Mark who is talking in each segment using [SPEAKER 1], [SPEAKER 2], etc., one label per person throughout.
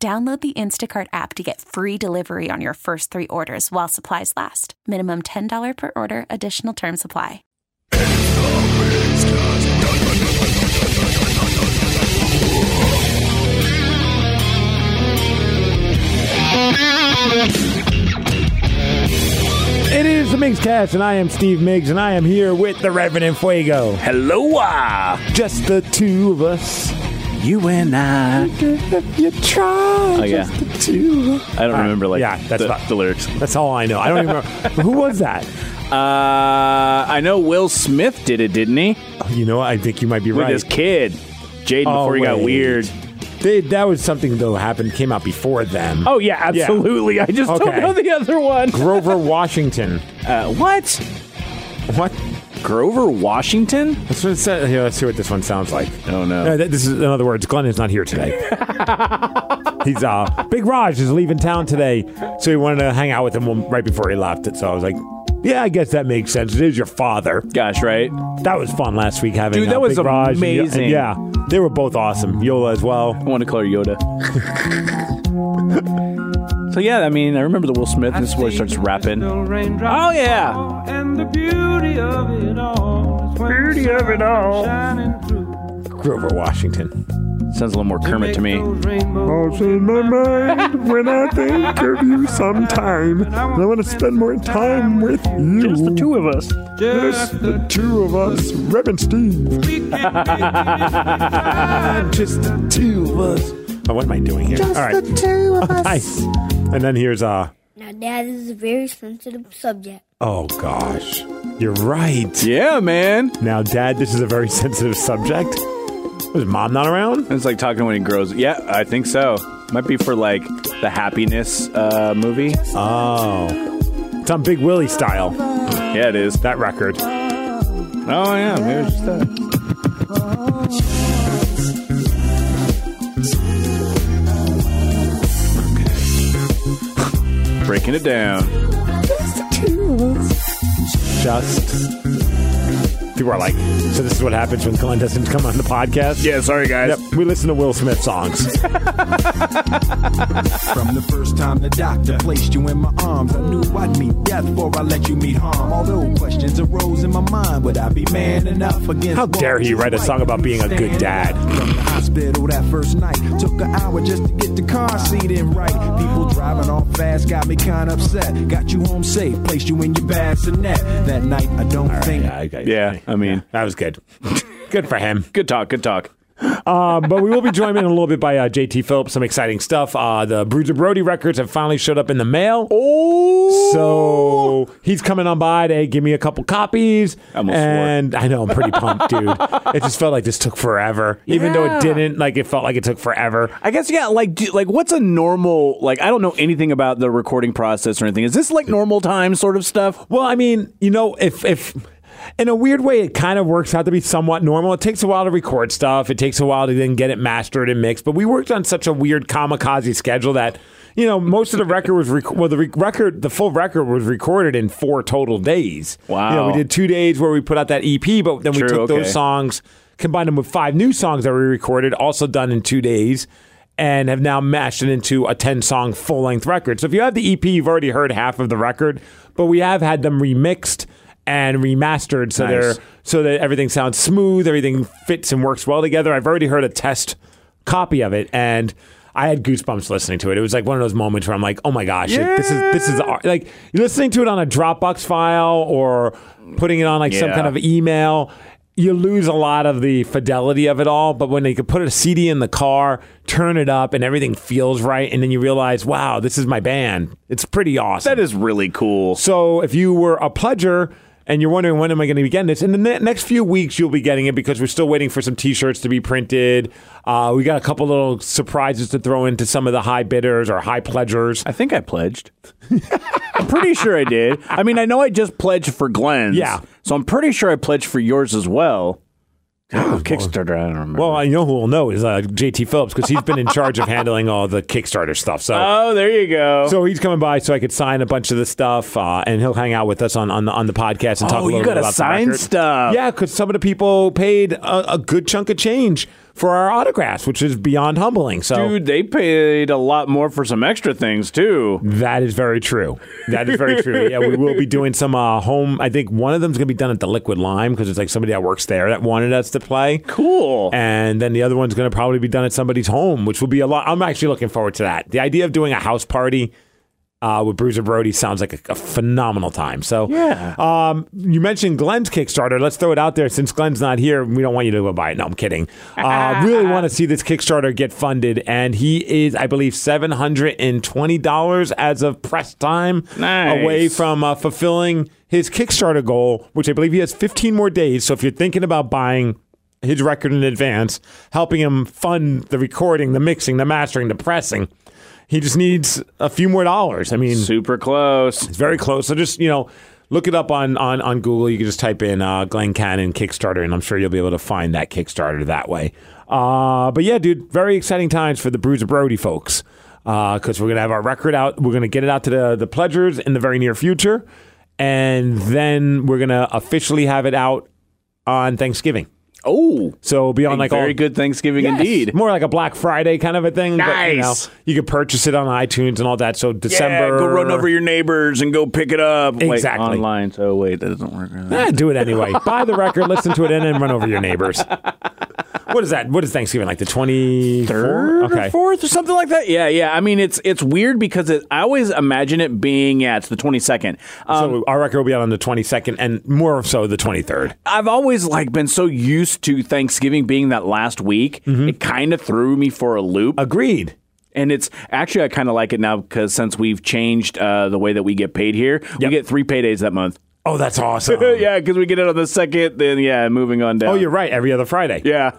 [SPEAKER 1] Download the Instacart app to get free delivery on your first three orders while supplies last. Minimum $10 per order, additional term supply.
[SPEAKER 2] It is the Migs Cast, and I am Steve Miggs, and I am here with the Reverend Fuego.
[SPEAKER 3] Hello, ah.
[SPEAKER 2] Just the two of us.
[SPEAKER 3] You and I.
[SPEAKER 2] You try.
[SPEAKER 3] Oh, yeah.
[SPEAKER 2] Just the two.
[SPEAKER 3] I don't remember like
[SPEAKER 2] yeah, that's
[SPEAKER 3] the,
[SPEAKER 2] not-
[SPEAKER 3] the lyrics.
[SPEAKER 2] That's all I know. I don't even remember. Who was that?
[SPEAKER 3] Uh, I know Will Smith did it, didn't he?
[SPEAKER 2] Oh, you know what? I think you might be
[SPEAKER 3] With
[SPEAKER 2] right.
[SPEAKER 3] his kid, Jaden,
[SPEAKER 2] Oh,
[SPEAKER 3] before he got
[SPEAKER 2] wait.
[SPEAKER 3] weird.
[SPEAKER 2] They, that was something, though, happened, came out before them.
[SPEAKER 3] Oh yeah, absolutely. I just
[SPEAKER 2] Okay.
[SPEAKER 3] don't know the other one.
[SPEAKER 2] Grover Washington.
[SPEAKER 3] Uh, what?
[SPEAKER 2] What?
[SPEAKER 3] Grover Washington?
[SPEAKER 2] That's what it said. Here, let's see what this one sounds like.
[SPEAKER 3] Oh no.
[SPEAKER 2] Uh, th- this is, in other words, Glenn is not here today. He's uh, Big Raj is leaving town today, so he wanted to hang out with him right before he left. It So I was like, "Yeah, I guess that makes sense. It is your father."
[SPEAKER 3] Gosh, right?
[SPEAKER 2] That was fun last week having
[SPEAKER 3] Dude,
[SPEAKER 2] uh,
[SPEAKER 3] that was
[SPEAKER 2] Big Raj and-
[SPEAKER 3] amazing.
[SPEAKER 2] and yeah, they were both awesome. Yola as well.
[SPEAKER 3] I want to call her Yoda. so yeah, I mean, I remember the Will Smith. This is where he starts rapping. Oh yeah.
[SPEAKER 4] And the beauty of it all.
[SPEAKER 2] Beauty of it all.
[SPEAKER 4] is Shining through.
[SPEAKER 2] Grover Washington.
[SPEAKER 3] Sounds a little more Kermit to me.
[SPEAKER 4] Those
[SPEAKER 2] in my mind when I think of you sometime. And I want to spend more time with you.
[SPEAKER 3] Just the two of us.
[SPEAKER 4] Just the
[SPEAKER 2] two of us, Reverend Steve. Just the two of us. Oh, what am I doing here? All right. the two of us. Nice. And then here's uh
[SPEAKER 5] Now, Dad, this is a very sensitive subject.
[SPEAKER 2] oh gosh. You're right.
[SPEAKER 3] Yeah, man.
[SPEAKER 2] Now, Dad, this is a very sensitive subject. Was mom not around?
[SPEAKER 3] It's like talking when he grows. Yeah, I think so. Might be for like the happiness uh, movie.
[SPEAKER 2] Oh. It's on Big Willie style.
[SPEAKER 3] Yeah, it is.
[SPEAKER 2] That record.
[SPEAKER 3] Oh yeah, maybe it's just that. Breaking it down.
[SPEAKER 2] Just. People are like, so this is what happens when Glenn doesn't come on the podcast?
[SPEAKER 3] Yeah, sorry guys.
[SPEAKER 2] Yep, we listen to Will Smith songs.
[SPEAKER 6] From the first time the doctor placed you in my arms, I knew I'd meet death before I let you meet harm. Although questions arose in my mind, would I be man enough against?
[SPEAKER 2] How dare he write a song about being a good dad?
[SPEAKER 6] From the hospital that first night, took an hour just to get the car seat in right. People driving off fast got me kind of upset. Got you home safe, placed you in your bassinet. That night, I don't think.
[SPEAKER 3] Yeah, I mean,
[SPEAKER 2] that was good. good for him.
[SPEAKER 3] good talk. Good talk.
[SPEAKER 2] Um, but we will be joined in a little bit by uh, JT Phillips. Some exciting stuff. Uh, the Bruiser Brody records have finally showed up in the mail.
[SPEAKER 3] Oh,
[SPEAKER 2] So he's coming on by to give me a couple copies.
[SPEAKER 3] Almost
[SPEAKER 2] and I know I'm pretty pumped, dude. It just felt like this took forever, even though it didn't. Like it felt like it took forever.
[SPEAKER 3] I guess yeah. Like, do, like, what's a normal? Like, I don't know anything about the recording process or anything. Is this like normal time sort of stuff?
[SPEAKER 2] Well, I mean, you know, if if in a weird way, it kind of works out to be somewhat normal. It takes a while to record stuff. It takes a while to then get it mastered and mixed. But we worked on such a weird kamikaze schedule that. You know, most of the record was rec- well. The re- record, the full record, was recorded in four total days.
[SPEAKER 3] Wow.
[SPEAKER 2] You know, we did two days where we put out that EP, but then we took
[SPEAKER 3] okay.
[SPEAKER 2] those songs, combined them with five new songs that we recorded, also done in two days, and have now mashed it into a ten-song full-length record. So if you have the EP, you've already heard half of the record, but we have had them remixed and remastered so
[SPEAKER 3] Nice.
[SPEAKER 2] they're so that everything sounds smooth, everything fits and works well together. I've already heard a test copy of it and I had goosebumps listening to it. It was like one of those moments where I'm like, "Oh my gosh, it- this is this is like listening to it on a Dropbox file or putting it on like some kind of email. You lose a lot of the fidelity of it all, but when they could put a CD in the car, turn it up, and everything feels right, and then you realize, wow, this is my band. It's pretty awesome.
[SPEAKER 3] That is really cool.
[SPEAKER 2] So if you were a pledger and you're wondering when am I going to be getting this, in the ne- next few weeks you'll be getting it because we're still waiting for some T-shirts to be printed. Uh, we got a couple little surprises to throw into some of the high bidders or high pledgers.
[SPEAKER 3] I think I pledged. I'm pretty sure I did. I mean, I know I just pledged for Glenn's.
[SPEAKER 2] Yeah.
[SPEAKER 3] So I'm pretty sure I pledged for yours as well. Oh, Kickstarter, I don't remember.
[SPEAKER 2] Well, I know who will know is uh, JT Phillips because he's been in charge of handling all the Kickstarter stuff. So.
[SPEAKER 3] oh, there you go.
[SPEAKER 2] so he's coming by so I could sign a bunch of the stuff, uh, and he'll hang out with us on on the, on the podcast and talk a
[SPEAKER 3] oh,
[SPEAKER 2] little
[SPEAKER 3] you
[SPEAKER 2] bit
[SPEAKER 3] got to sign stuff.
[SPEAKER 2] Yeah, because some of the people paid a, a good chunk of change for our autographs, which is beyond humbling. So
[SPEAKER 3] Dude, they paid a lot more for some extra things too.
[SPEAKER 2] that is very true. That is very true. Yeah, we will be doing some uh, home. I think one of them is going to be done at the Liquid Lime because it's like somebody that works there that wanted us to play.
[SPEAKER 3] Cool.
[SPEAKER 2] And then the other one's going to probably be done at somebody's home, which will be a lot. I'm actually looking forward to that. The idea of doing a house party uh, with Bruiser Brody sounds like a, a phenomenal time. So,
[SPEAKER 3] Yeah.
[SPEAKER 2] Um, you mentioned Glenn's Kickstarter. Let's throw it out there since Glenn's not here. We don't want you to go buy it. No, I'm kidding. Uh, really want to see this Kickstarter get funded, and he is, I believe, seven hundred and twenty dollars as of press time
[SPEAKER 3] Nice.
[SPEAKER 2] away from uh, fulfilling his Kickstarter goal, which I believe he has 15 more days. So if you're thinking about buying his record in advance, helping him fund the recording, the mixing, the mastering, the pressing. He just needs a few more dollars. I mean,
[SPEAKER 3] Super close.
[SPEAKER 2] it's very close. So just you know, look it up on on, on Google. You can just type in uh, Glenn Cannon Kickstarter, and I'm sure you'll be able to find that Kickstarter that way. Uh, but yeah, dude, very exciting times for the Bruiser Brody folks because we're gonna have our record out. We're gonna get it out to the the pledgers in the very near future, and then we're gonna officially have it out on Thanksgiving.
[SPEAKER 3] Oh,
[SPEAKER 2] So
[SPEAKER 3] a
[SPEAKER 2] like
[SPEAKER 3] very
[SPEAKER 2] all,
[SPEAKER 3] good Thanksgiving
[SPEAKER 2] Yes.
[SPEAKER 3] indeed.
[SPEAKER 2] More like a Black Friday kind of a thing. But, you, know,
[SPEAKER 3] Nice.
[SPEAKER 2] you can purchase it on iTunes and all that. So December.
[SPEAKER 3] Yeah, go run over your neighbors and go pick it up. Wait,
[SPEAKER 2] Exactly.
[SPEAKER 3] online. So wait, that doesn't work.
[SPEAKER 2] Eh, do it anyway. Buy the record, listen to it, and then run over your neighbors. What is that? What is Thanksgiving like? The twenty
[SPEAKER 3] third
[SPEAKER 2] Okay.
[SPEAKER 3] or fourth or something like that. Yeah, yeah. I mean, it's it's weird because it, I always imagine it being yeah, it's the twenty second. Um,
[SPEAKER 2] so our record will be out on the twenty second, and more so the twenty third.
[SPEAKER 3] I've always like been so used to Thanksgiving being that last week.
[SPEAKER 2] Mm-hmm.
[SPEAKER 3] It kind of threw me for a loop.
[SPEAKER 2] Agreed.
[SPEAKER 3] And it's actually I kind of like it now because since we've changed uh, the way that we get paid here, we get three paydays that month.
[SPEAKER 2] Oh, that's awesome.
[SPEAKER 3] yeah, because we get it on the second. Then yeah, moving on down.
[SPEAKER 2] Oh, you're right. Every other Friday.
[SPEAKER 3] yeah.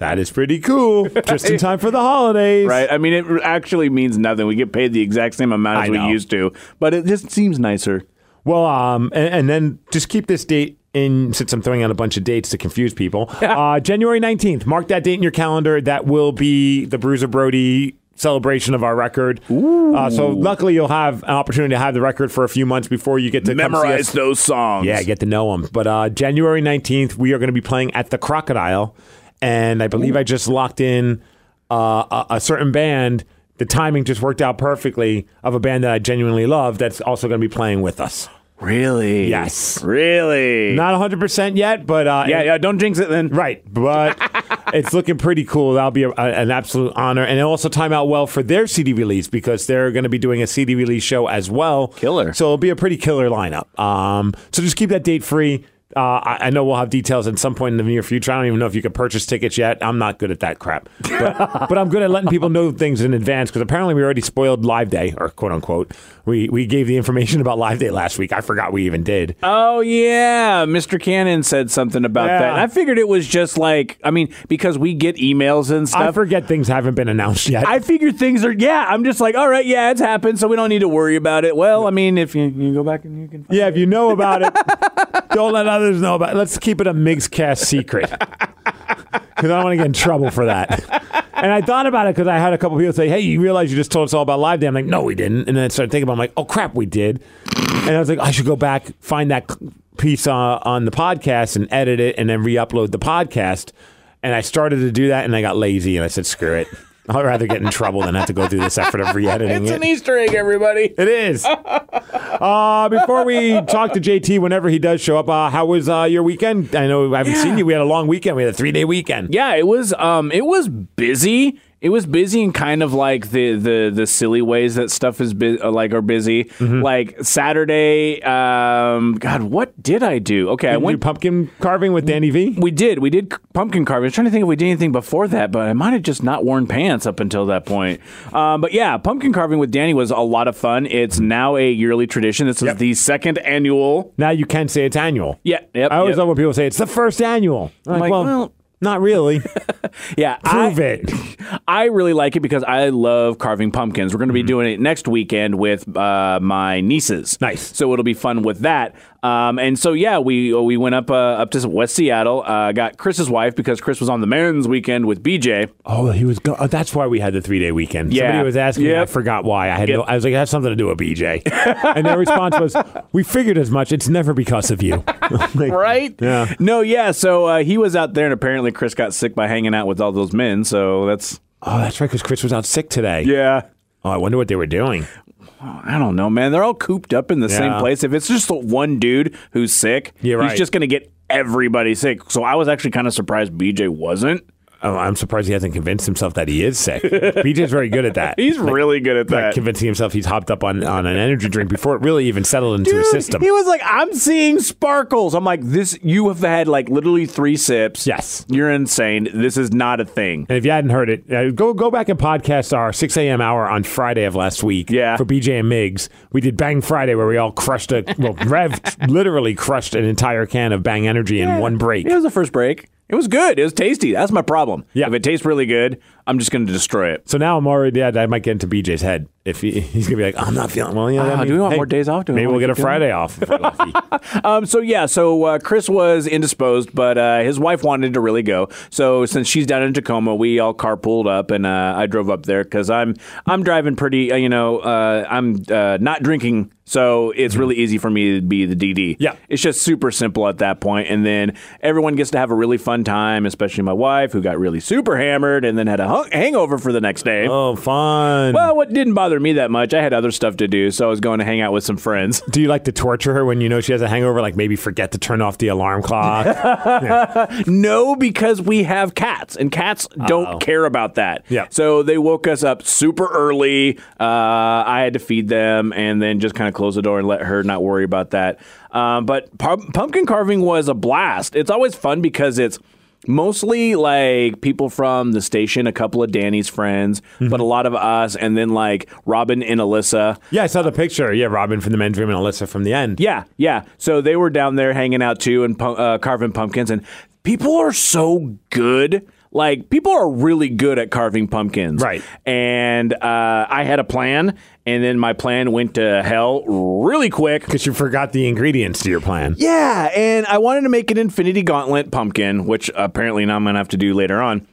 [SPEAKER 2] That is pretty cool. Just in time for the holidays.
[SPEAKER 3] Right. I mean, it actually means nothing. We get paid the exact same amount as we used to, but it just seems nicer.
[SPEAKER 2] Well, um, and, and then just keep this date in since I'm throwing out a bunch of dates to confuse people. uh, January 19th. Mark that date in your calendar. That will be the Bruiser Brody celebration of our record. Uh, so luckily you'll have an opportunity to have the record for a few months before you get to come see
[SPEAKER 3] Memorize
[SPEAKER 2] us.
[SPEAKER 3] those songs.
[SPEAKER 2] Yeah, get to know them. But uh, January 19th, we are going to be playing at the Crocodile. And I believe I just locked in uh, a, a certain band. The timing just worked out perfectly of a band that I genuinely love that's also going to be playing with us.
[SPEAKER 3] Really?
[SPEAKER 2] Yes.
[SPEAKER 3] Really?
[SPEAKER 2] Not 100% yet, but. Uh,
[SPEAKER 3] yeah, yeah. Don't jinx it then.
[SPEAKER 2] Right, but it's looking pretty cool. That'll be a, a- an absolute honor, and it'll also time out well for their CD release because they're going to be doing a CD release show as well.
[SPEAKER 3] Killer.
[SPEAKER 2] So it'll be a pretty killer lineup. Um, so just keep that date free. Uh, I, I know we'll have details at some point in the near future. I don't even know if you can purchase tickets yet. I'm not good at that crap, but, but I'm good at letting people know things in advance because apparently we already spoiled Live Day or quote unquote. We we gave the information about Live Day last week. I forgot we even did.
[SPEAKER 3] Oh yeah, Mr. Cannon said something about
[SPEAKER 2] Yeah.
[SPEAKER 3] that. I figured it was just like I mean because we get emails and stuff.
[SPEAKER 2] I forget things haven't been announced yet.
[SPEAKER 3] I figured things are yeah. I'm just like all right, yeah, it's happened, so we don't need to worry about it. Well, I mean, if you, you go back and you can. Find
[SPEAKER 2] Yeah, if you know about it, don't let others know about. Let's keep it a Migscast secret. Because I don't want to get in trouble for that. And I thought about it because I had a couple people say, hey, you realize you just told us all about Live Day? I'm like, no, we didn't. And then I started thinking about it. I'm like, oh, crap, we did. And I was like, I should go back, find that piece uh, on the podcast and edit it and then re upload the podcast. And I started to do that and I got lazy and I said, screw it. I'd rather get in trouble than have to go through this effort of re editing
[SPEAKER 3] it's
[SPEAKER 2] it.
[SPEAKER 3] an Easter egg, everybody.
[SPEAKER 2] It is. uh, before we talk to JT, whenever he does show up, uh, how was uh, your weekend? I know I haven't seen you. We had a long weekend. We had a three day weekend.
[SPEAKER 3] Yeah, it was um it was busy It was busy in kind of like the the the silly ways that stuff is bu- uh, like are busy.
[SPEAKER 2] Mm-hmm.
[SPEAKER 3] Like Saturday, um, God, what did I do? Okay, I
[SPEAKER 2] Did you
[SPEAKER 3] went.
[SPEAKER 2] pumpkin carving with Danny V.
[SPEAKER 3] We did. We did pumpkin carving. I was trying to think if we did anything before that, but I might have just not worn pants up until that point. Um, but yeah, pumpkin carving with Danny was a lot of fun. It's now a yearly tradition. This is
[SPEAKER 2] Yep.
[SPEAKER 3] the second annual.
[SPEAKER 2] Now you can say it's annual.
[SPEAKER 3] Yeah, yep.
[SPEAKER 2] I always
[SPEAKER 3] yep.
[SPEAKER 2] love when people say it's the first annual. I'm like,
[SPEAKER 3] like,
[SPEAKER 2] well,
[SPEAKER 3] well-
[SPEAKER 2] not really.
[SPEAKER 3] yeah,
[SPEAKER 2] Prove
[SPEAKER 3] I,
[SPEAKER 2] it.
[SPEAKER 3] I really like it because I love carving pumpkins. We're going to
[SPEAKER 2] Mm-hmm.
[SPEAKER 3] be doing it next weekend with uh, my nieces.
[SPEAKER 2] Nice.
[SPEAKER 3] So it'll be fun with that. Um, and so yeah, we we went up uh, up to West Seattle. Uh, got Chris's wife because Chris was on the men's weekend with BJ.
[SPEAKER 2] Oh, he was. Go- oh, that's why we had the three day weekend.
[SPEAKER 3] Yeah.
[SPEAKER 2] Somebody was asking. me. I forgot why. I had.
[SPEAKER 3] Yep.
[SPEAKER 2] No, I was like, it has something to do with BJ. and their response was, "We figured as much. It's never because of you." Like,
[SPEAKER 3] Right?
[SPEAKER 2] Yeah.
[SPEAKER 3] No, yeah. So uh, he was out there, and apparently Chris got sick by hanging out with all those men. So that's
[SPEAKER 2] Oh, that's right. Because Chris was out sick today.
[SPEAKER 3] yeah.
[SPEAKER 2] Oh, I wonder what they were doing.
[SPEAKER 3] Oh, I don't know, man. They're all cooped up in the same place. If it's just one dude who's sick,
[SPEAKER 2] Yeah, right.
[SPEAKER 3] he's just going to get everybody sick. So I was actually kind of surprised BJ wasn't.
[SPEAKER 2] Oh, I'm surprised he hasn't convinced himself that he is sick. BJ's very good at that.
[SPEAKER 3] He's really good at
[SPEAKER 2] like
[SPEAKER 3] that.
[SPEAKER 2] convincing himself he's hopped up on, on an energy drink before it really even settled into his system.
[SPEAKER 3] He was like, "I'm seeing sparkles." I'm like, "This, you have had like literally three sips.
[SPEAKER 2] Yes.
[SPEAKER 3] you're insane. This is not a thing."
[SPEAKER 2] And if you hadn't heard it, uh, go go back and podcast our 6 a.m. hour on Friday of last week.
[SPEAKER 3] Yeah.
[SPEAKER 2] For BJ and Migs, we did Bang Friday where we all crushed a well, Rev literally crushed an entire can of Bang Energy in one break.
[SPEAKER 3] It was the first break. It was good. It was tasty. That's my problem.
[SPEAKER 2] Yeah.
[SPEAKER 3] If it tastes really good, I'm just going to destroy it.
[SPEAKER 2] So now I'm already yeah, I might get into BJ's head if he, he's gonna be like, I'm not feeling well. You know,
[SPEAKER 3] Ah,
[SPEAKER 2] I mean,
[SPEAKER 3] do we want
[SPEAKER 2] hey,
[SPEAKER 3] more days off? Do we
[SPEAKER 2] maybe
[SPEAKER 3] want
[SPEAKER 2] we'll get a
[SPEAKER 3] keep doing
[SPEAKER 2] Friday off if we're lucky.
[SPEAKER 3] Um, so yeah, so uh, Chris was indisposed, but uh, his wife wanted to really go. So since she's down in Tacoma, we all carpooled up, and uh, I drove up there because I'm I'm driving pretty. Uh, you know, uh, I'm uh, not drinking, so it's really easy for me to be the DD.
[SPEAKER 2] Yeah.
[SPEAKER 3] it's just super simple at that point, and then everyone gets to have a really fun time, especially my wife who got really super hammered and then had a hung- hangover for the next day.
[SPEAKER 2] oh, fun.
[SPEAKER 3] Well, what didn't bother me that much, I had other stuff to do, so I was going to hang out with some friends.
[SPEAKER 2] do you like to torture her when you know she has a hangover? Like maybe forget to turn off the alarm clock.
[SPEAKER 3] No, because we have cats, and cats don't care about that.
[SPEAKER 2] Yeah.
[SPEAKER 3] So they woke us up super early. Uh, I had to feed them, and then just kind of close the door and let her not worry about that. Um, but pu- pumpkin carving was a blast. It's always fun because it's mostly like people from the station, a couple of Danny's friends, but a lot of us, and then like Robin and Alyssa.
[SPEAKER 2] yeah, I saw the picture. Yeah, Robin from the men's room and Alyssa from the end.
[SPEAKER 3] Yeah, yeah. So they were down there hanging out too and uh, carving pumpkins, and people are so good. Like people are really good at carving pumpkins,
[SPEAKER 2] Right.
[SPEAKER 3] And uh, I had a plan, and then my plan went to hell really quick.
[SPEAKER 2] Because you forgot the ingredients to your plan.
[SPEAKER 3] Yeah, and I wanted to make an Infinity Gauntlet pumpkin, which apparently now I'm gonna have to do later on.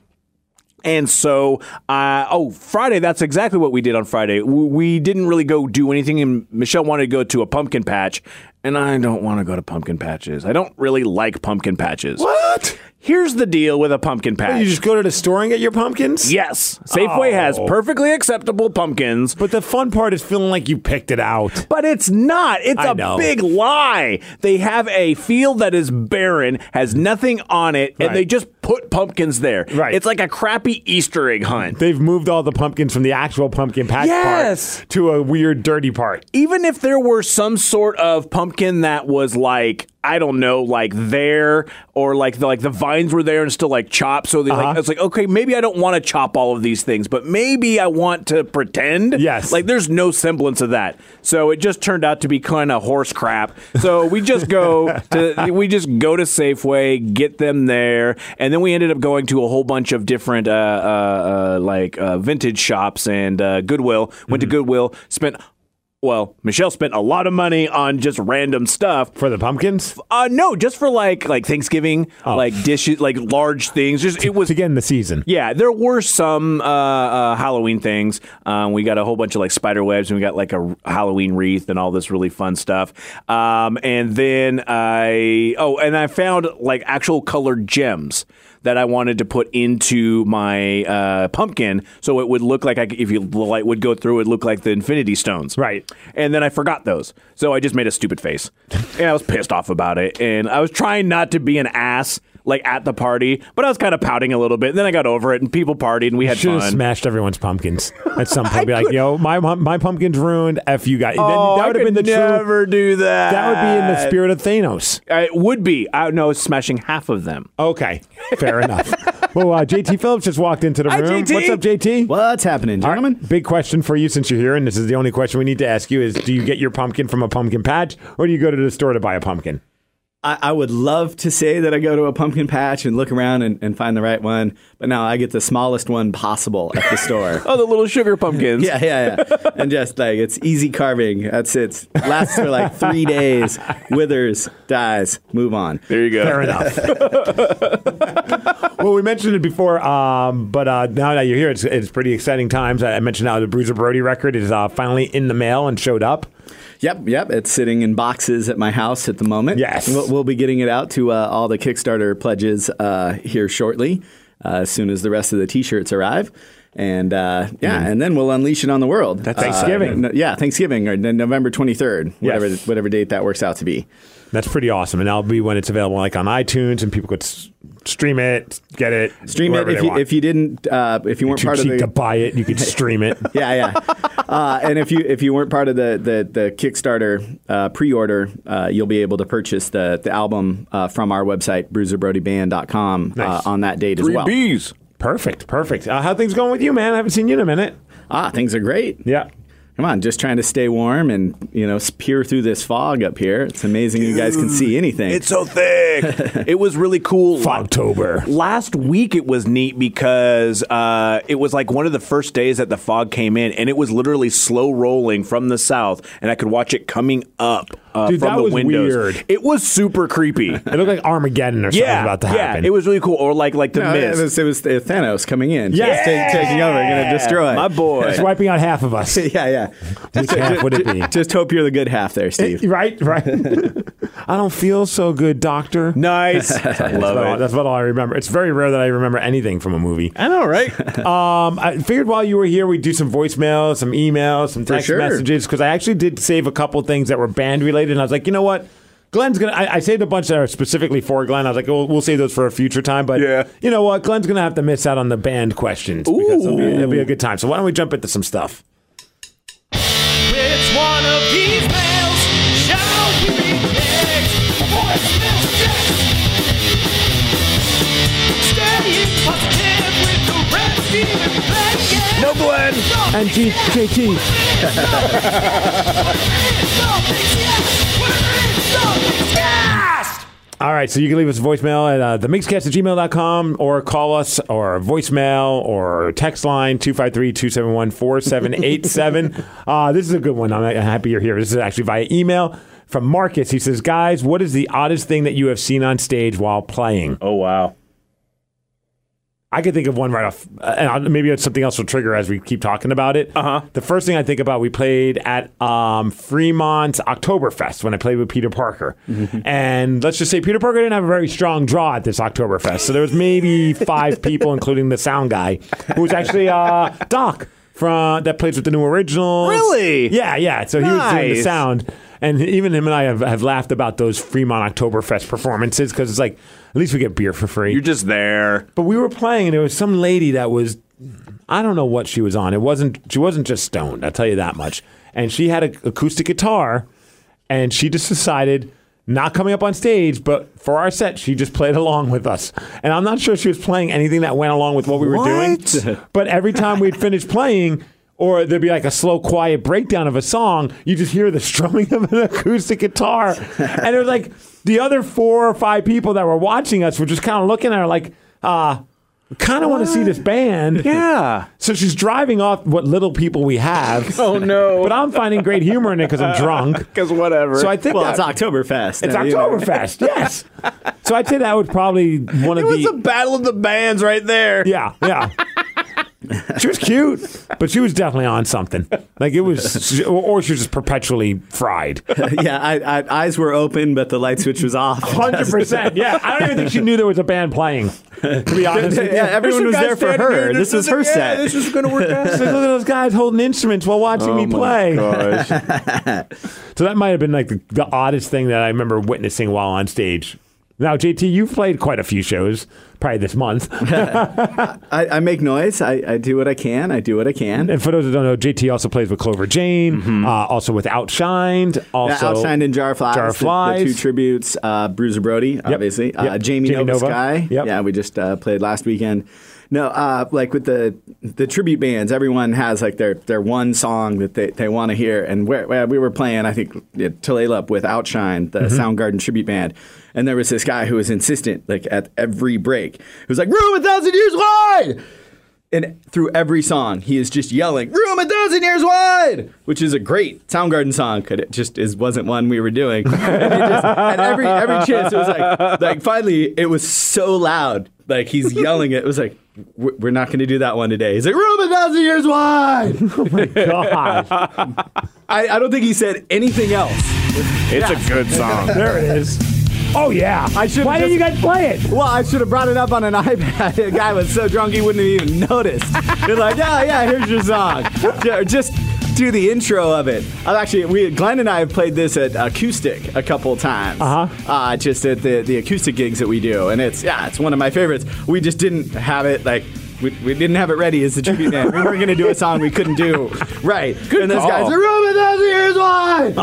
[SPEAKER 3] And so, uh, oh, Friday, that's exactly what we did on Friday. We didn't really go do anything, and Michelle wanted to go to a pumpkin patch, and I don't want to go to pumpkin patches. I don't really like pumpkin patches.
[SPEAKER 2] What?
[SPEAKER 3] Here's the deal with a pumpkin patch.
[SPEAKER 2] You just go to the store and get your pumpkins?
[SPEAKER 3] yes, Safeway has
[SPEAKER 2] Oh.
[SPEAKER 3] perfectly acceptable pumpkins.
[SPEAKER 2] But the fun part is feeling like you picked it out.
[SPEAKER 3] But it's not. It's
[SPEAKER 2] I
[SPEAKER 3] a
[SPEAKER 2] know.
[SPEAKER 3] big lie. They have a field that is barren, has nothing on it, and they just put pumpkins there.
[SPEAKER 2] Right.
[SPEAKER 3] It's like a crappy Easter egg hunt.
[SPEAKER 2] They've moved all the pumpkins from the actual pumpkin patch
[SPEAKER 3] Yes.
[SPEAKER 2] part to a weird dirty part.
[SPEAKER 3] Even if there were some sort of pumpkin that was like I don't know, like there or like the like the vines were there and still like chopped. So they
[SPEAKER 2] Uh-huh.
[SPEAKER 3] like it's like okay, maybe I don't want to chop all of these things, but maybe I want to pretend.
[SPEAKER 2] Yes.
[SPEAKER 3] like there's no semblance of that. So it just turned out to be kind of horse crap. So we just go to we just go to Safeway, get them there, and then we ended up going to a whole bunch of different uh, uh, uh, like uh, vintage shops and uh, Goodwill. Went to Goodwill, spent. Well, Michelle spent a lot of money on just random stuff.
[SPEAKER 2] For the pumpkins?
[SPEAKER 3] Uh, no, just for like like Thanksgiving, like dishes, like large things. Just it was
[SPEAKER 2] again the season.
[SPEAKER 3] yeah, there were some uh, uh, Halloween things. Um, we got a whole bunch of like spider webs, and we got like a Halloween wreath and all this really fun stuff. Um, and then I oh, and I found like actual colored gems that I wanted to put into my uh, pumpkin, so it would look like I, if you the light would go through, it would look like the Infinity Stones.
[SPEAKER 2] Right.
[SPEAKER 3] And then I forgot those, so I just made a stupid face, and I was pissed off about it. And I was trying not to be an ass like at the party, but I was kind of pouting a little bit. And then I got over it, and people partied, and we had
[SPEAKER 2] Should have
[SPEAKER 3] fun.
[SPEAKER 2] smashed everyone's pumpkins at some point. Be like, yo, my my pumpkin's ruined. F you guys. Then
[SPEAKER 3] Oh,
[SPEAKER 2] that would
[SPEAKER 3] I
[SPEAKER 2] have been the
[SPEAKER 3] could
[SPEAKER 2] true.
[SPEAKER 3] never do that.
[SPEAKER 2] That would be in the spirit of Thanos.
[SPEAKER 3] Uh, It would be. I know smashing half of them.
[SPEAKER 2] Okay, fair enough. Well, uh, JT Phillips just walked into the
[SPEAKER 3] Hi,
[SPEAKER 2] room.
[SPEAKER 3] JT.
[SPEAKER 2] What's up, JT?
[SPEAKER 7] What's happening,
[SPEAKER 2] All right,
[SPEAKER 7] gentlemen?
[SPEAKER 2] big question for you since you're here, and this is the only question we need to ask you: is Do you get your pumpkin from a pumpkin patch, or do you go to the store to buy a pumpkin?
[SPEAKER 7] I, I would love to say that I go to a pumpkin patch and look around and, and find the right one, but now I get the smallest one possible at the store.
[SPEAKER 3] Oh, the little sugar pumpkins.
[SPEAKER 7] Yeah, yeah, yeah. and just like it's easy carving. That's it. Lasts for like three days, withers, dies, move on.
[SPEAKER 3] There you go.
[SPEAKER 2] Fair enough. well, we mentioned it before, um, but uh, now that you're here, it's, it's pretty exciting times. I I mentioned how the Bruiser Brody record is uh, finally in the mail and showed up.
[SPEAKER 7] Yep, yep. It's sitting in boxes at my house at the moment.
[SPEAKER 2] Yes.
[SPEAKER 7] We'll, we'll be getting it out to uh, all the Kickstarter pledges uh, here shortly, uh, as soon as the rest of the t shirts arrive. And uh, yeah, and then we'll unleash it on the world.
[SPEAKER 2] That's Thanksgiving.
[SPEAKER 7] Uh, no- yeah, Thanksgiving or November 23rd, whatever,
[SPEAKER 2] Yes.
[SPEAKER 7] whatever date that works out to be.
[SPEAKER 2] That's pretty awesome, and that'll be when it's available, like on iTunes, and people could s- stream it, get it,
[SPEAKER 7] Stream it
[SPEAKER 2] wherever
[SPEAKER 7] if
[SPEAKER 2] they
[SPEAKER 7] you,
[SPEAKER 2] want.
[SPEAKER 7] if you didn't, uh, if you weren't
[SPEAKER 2] too
[SPEAKER 7] part of
[SPEAKER 2] cheap
[SPEAKER 7] the.
[SPEAKER 2] to buy it, you could stream it.
[SPEAKER 7] yeah, yeah. Uh, and if you if you weren't part of the the, the Kickstarter uh, pre-order, uh, you'll be able to purchase the the album uh, from our website bruiserbrodyband.com
[SPEAKER 2] Nice.
[SPEAKER 7] uh, on that date
[SPEAKER 3] Three
[SPEAKER 7] as well.
[SPEAKER 3] B's.
[SPEAKER 2] Perfect, perfect. Uh, how things going with you, man? I haven't seen you in a minute.
[SPEAKER 7] Ah, things are great.
[SPEAKER 2] Yeah.
[SPEAKER 7] Come on, just trying to stay warm and you know peer through this fog up here. It's amazing you guys can see anything.
[SPEAKER 3] It's so thick. it was really cool.
[SPEAKER 2] Fogtober.
[SPEAKER 3] Last week it was neat because uh, it was like one of the first days that the fog came in, and it was literally slow rolling from the south, and I could watch it coming up uh,
[SPEAKER 2] Dude,
[SPEAKER 3] from
[SPEAKER 2] that
[SPEAKER 3] the
[SPEAKER 2] was
[SPEAKER 3] windows.
[SPEAKER 2] weird.
[SPEAKER 3] It was super creepy.
[SPEAKER 2] It looked like Armageddon or something
[SPEAKER 3] yeah,
[SPEAKER 2] about to happen.
[SPEAKER 3] yeah, it was really cool. Or like like the
[SPEAKER 7] No, it was, it was uh, Thanos coming in.
[SPEAKER 2] Yes.
[SPEAKER 7] Just ta- taking over, going to destroy.
[SPEAKER 3] My boy.
[SPEAKER 2] It's wiping out half of us.
[SPEAKER 7] yeah, yeah.
[SPEAKER 2] Which half would it be?
[SPEAKER 7] Just hope you're the good half there, Steve.
[SPEAKER 2] Right, right. I don't feel so good, Doctor.
[SPEAKER 3] Nice. I
[SPEAKER 2] That's
[SPEAKER 3] love
[SPEAKER 2] about,
[SPEAKER 3] it.
[SPEAKER 2] that's about all I remember. It's very rare that I remember anything from a movie.
[SPEAKER 3] I know, right?
[SPEAKER 2] Um, I figured while you were here, we'd do some voicemails, some emails, some text
[SPEAKER 7] sure.
[SPEAKER 2] messages because I actually did save a couple things that were band related, and I was like, you know what? Glenn's gonna. I, I saved a bunch that are specifically for Glenn. I was like, oh, we'll save those for a future time. But
[SPEAKER 3] Yeah.
[SPEAKER 2] you know what? Glenn's gonna have to miss out on the band questions because it'll be, it'll be a good time. So why don't we jump into some stuff?
[SPEAKER 4] Which one of these
[SPEAKER 2] And G- JT, all right. So you can leave us a voicemail at uh, themigscast at gmail.com or call us or voicemail or text line 253-271-4787. uh, this is a good one. I'm happy you're here. This is actually via email from Marcus. He says, guys, what is the oddest thing that you have seen on stage while playing?
[SPEAKER 3] Oh wow.
[SPEAKER 2] I could think of one right off, uh, and maybe it's something else will trigger as we keep talking about it.
[SPEAKER 3] Uh-huh.
[SPEAKER 2] The first thing I think about, we played at um, Fremont's Oktoberfest when I played with Peter Parker, and let's just say Peter Parker didn't have a very strong draw at this Oktoberfest, so there was maybe five people, including the sound guy, who was actually uh, Doc from that plays with the new originals.
[SPEAKER 3] Really?
[SPEAKER 2] Yeah, yeah. So he was doing the sound. And even him and I have, have laughed about those Fremont Oktoberfest performances because it's like, at least we get beer for free.
[SPEAKER 3] You're just there.
[SPEAKER 2] But we were playing, and there was some lady that was, I don't know what she was on. It wasn't. She wasn't just stoned. I'll tell you that much. And she had an acoustic guitar, and she just decided not coming up on stage, but for our set, she just played along with us. And I'm not sure she was playing anything that went along with what we were doing. But every time we'd finish playing. Or there'd be like a slow, quiet breakdown of a song. You just hear the strumming of an acoustic guitar, and it was like the other four or five people that were watching us were just kind of looking at her like, uh, kind of want to see this band.
[SPEAKER 3] Yeah.
[SPEAKER 2] So she's driving off what little people we have.
[SPEAKER 3] Oh no.
[SPEAKER 2] But I'm finding great humor in it because I'm drunk.
[SPEAKER 3] Because whatever.
[SPEAKER 2] So I think
[SPEAKER 7] Well,
[SPEAKER 2] that,
[SPEAKER 7] it's Oktoberfest.
[SPEAKER 2] it's. Oktoberfest. Yes. So I'd say that would probably one
[SPEAKER 3] it
[SPEAKER 2] of
[SPEAKER 3] was
[SPEAKER 2] the
[SPEAKER 3] a battle of the bands right there.
[SPEAKER 2] yeah yeah. She was cute, but she was definitely on something. Like it was, or she was just perpetually fried.
[SPEAKER 7] yeah, I, I, eyes were open, but the light switch was off.
[SPEAKER 2] Hundred percent. Yeah, I don't even think she knew there was a band playing. To be honest.
[SPEAKER 7] Yeah, everyone was there for her. This was her set.
[SPEAKER 3] This was going to work out.
[SPEAKER 2] Look at those guys holding instruments while watching oh me play.
[SPEAKER 3] gosh.
[SPEAKER 2] So that might have been like the, the oddest thing that I remember witnessing while on stage. Now, JT, you've played quite a few shows, probably this month.
[SPEAKER 7] I, I make noise. I, I do what I can. I do what I can.
[SPEAKER 2] and for those who don't know, JT also plays with Klover Jane, uh, also with Outshined,
[SPEAKER 7] Yeah,
[SPEAKER 2] also
[SPEAKER 7] Outshined and Jar of Flies.
[SPEAKER 2] Jar of
[SPEAKER 7] the- The, two tributes. Uh, Bruiser Brody, obviously. Uh, Jamie,
[SPEAKER 2] Jamie
[SPEAKER 7] Nova,
[SPEAKER 2] Nova.
[SPEAKER 7] Sky.
[SPEAKER 2] Yep.
[SPEAKER 7] Yeah, we just uh, played last weekend. No, uh, like with the the tribute bands, everyone has like their their one song that they, they want to hear. And where, where we were playing, I think yeah, Tulalip with Outshine, the
[SPEAKER 2] Mm-hmm.
[SPEAKER 7] Soundgarden tribute band, and there was this guy who was insistent, like at every break, he was like, "Room a thousand years wide." And through every song, he is just yelling, "Room a thousand years wide," which is a great Soundgarden song. But it just is wasn't one we were doing. and just, at every every chance, it was like, like finally, it was so loud, like he's yelling it. It was like, "We're we're not going to do that one today." He's like, "Room a thousand years wide."
[SPEAKER 2] Oh my god!
[SPEAKER 7] I, I don't think he said anything else.
[SPEAKER 3] It's a good song.
[SPEAKER 2] there it is. Oh yeah,
[SPEAKER 7] I should've
[SPEAKER 2] Why didn't you guys play it?
[SPEAKER 7] Well, I should have brought it up on an iPad. The guy was so drunk he wouldn't have even noticed. They're like, yeah, yeah, here's your song. Ju- Just do the intro of it. I've actually, we, Glenn and I have played this at acoustic a couple times.
[SPEAKER 2] Uh-huh.
[SPEAKER 7] Uh, just at the, the acoustic gigs that we do, and it's yeah, it's one of my favorites. We just didn't have it like. We, we didn't have it ready as the tribute band. We weren't going to do a song we couldn't do right. and this
[SPEAKER 3] call.
[SPEAKER 7] guy's like, "Room a thousand years wide."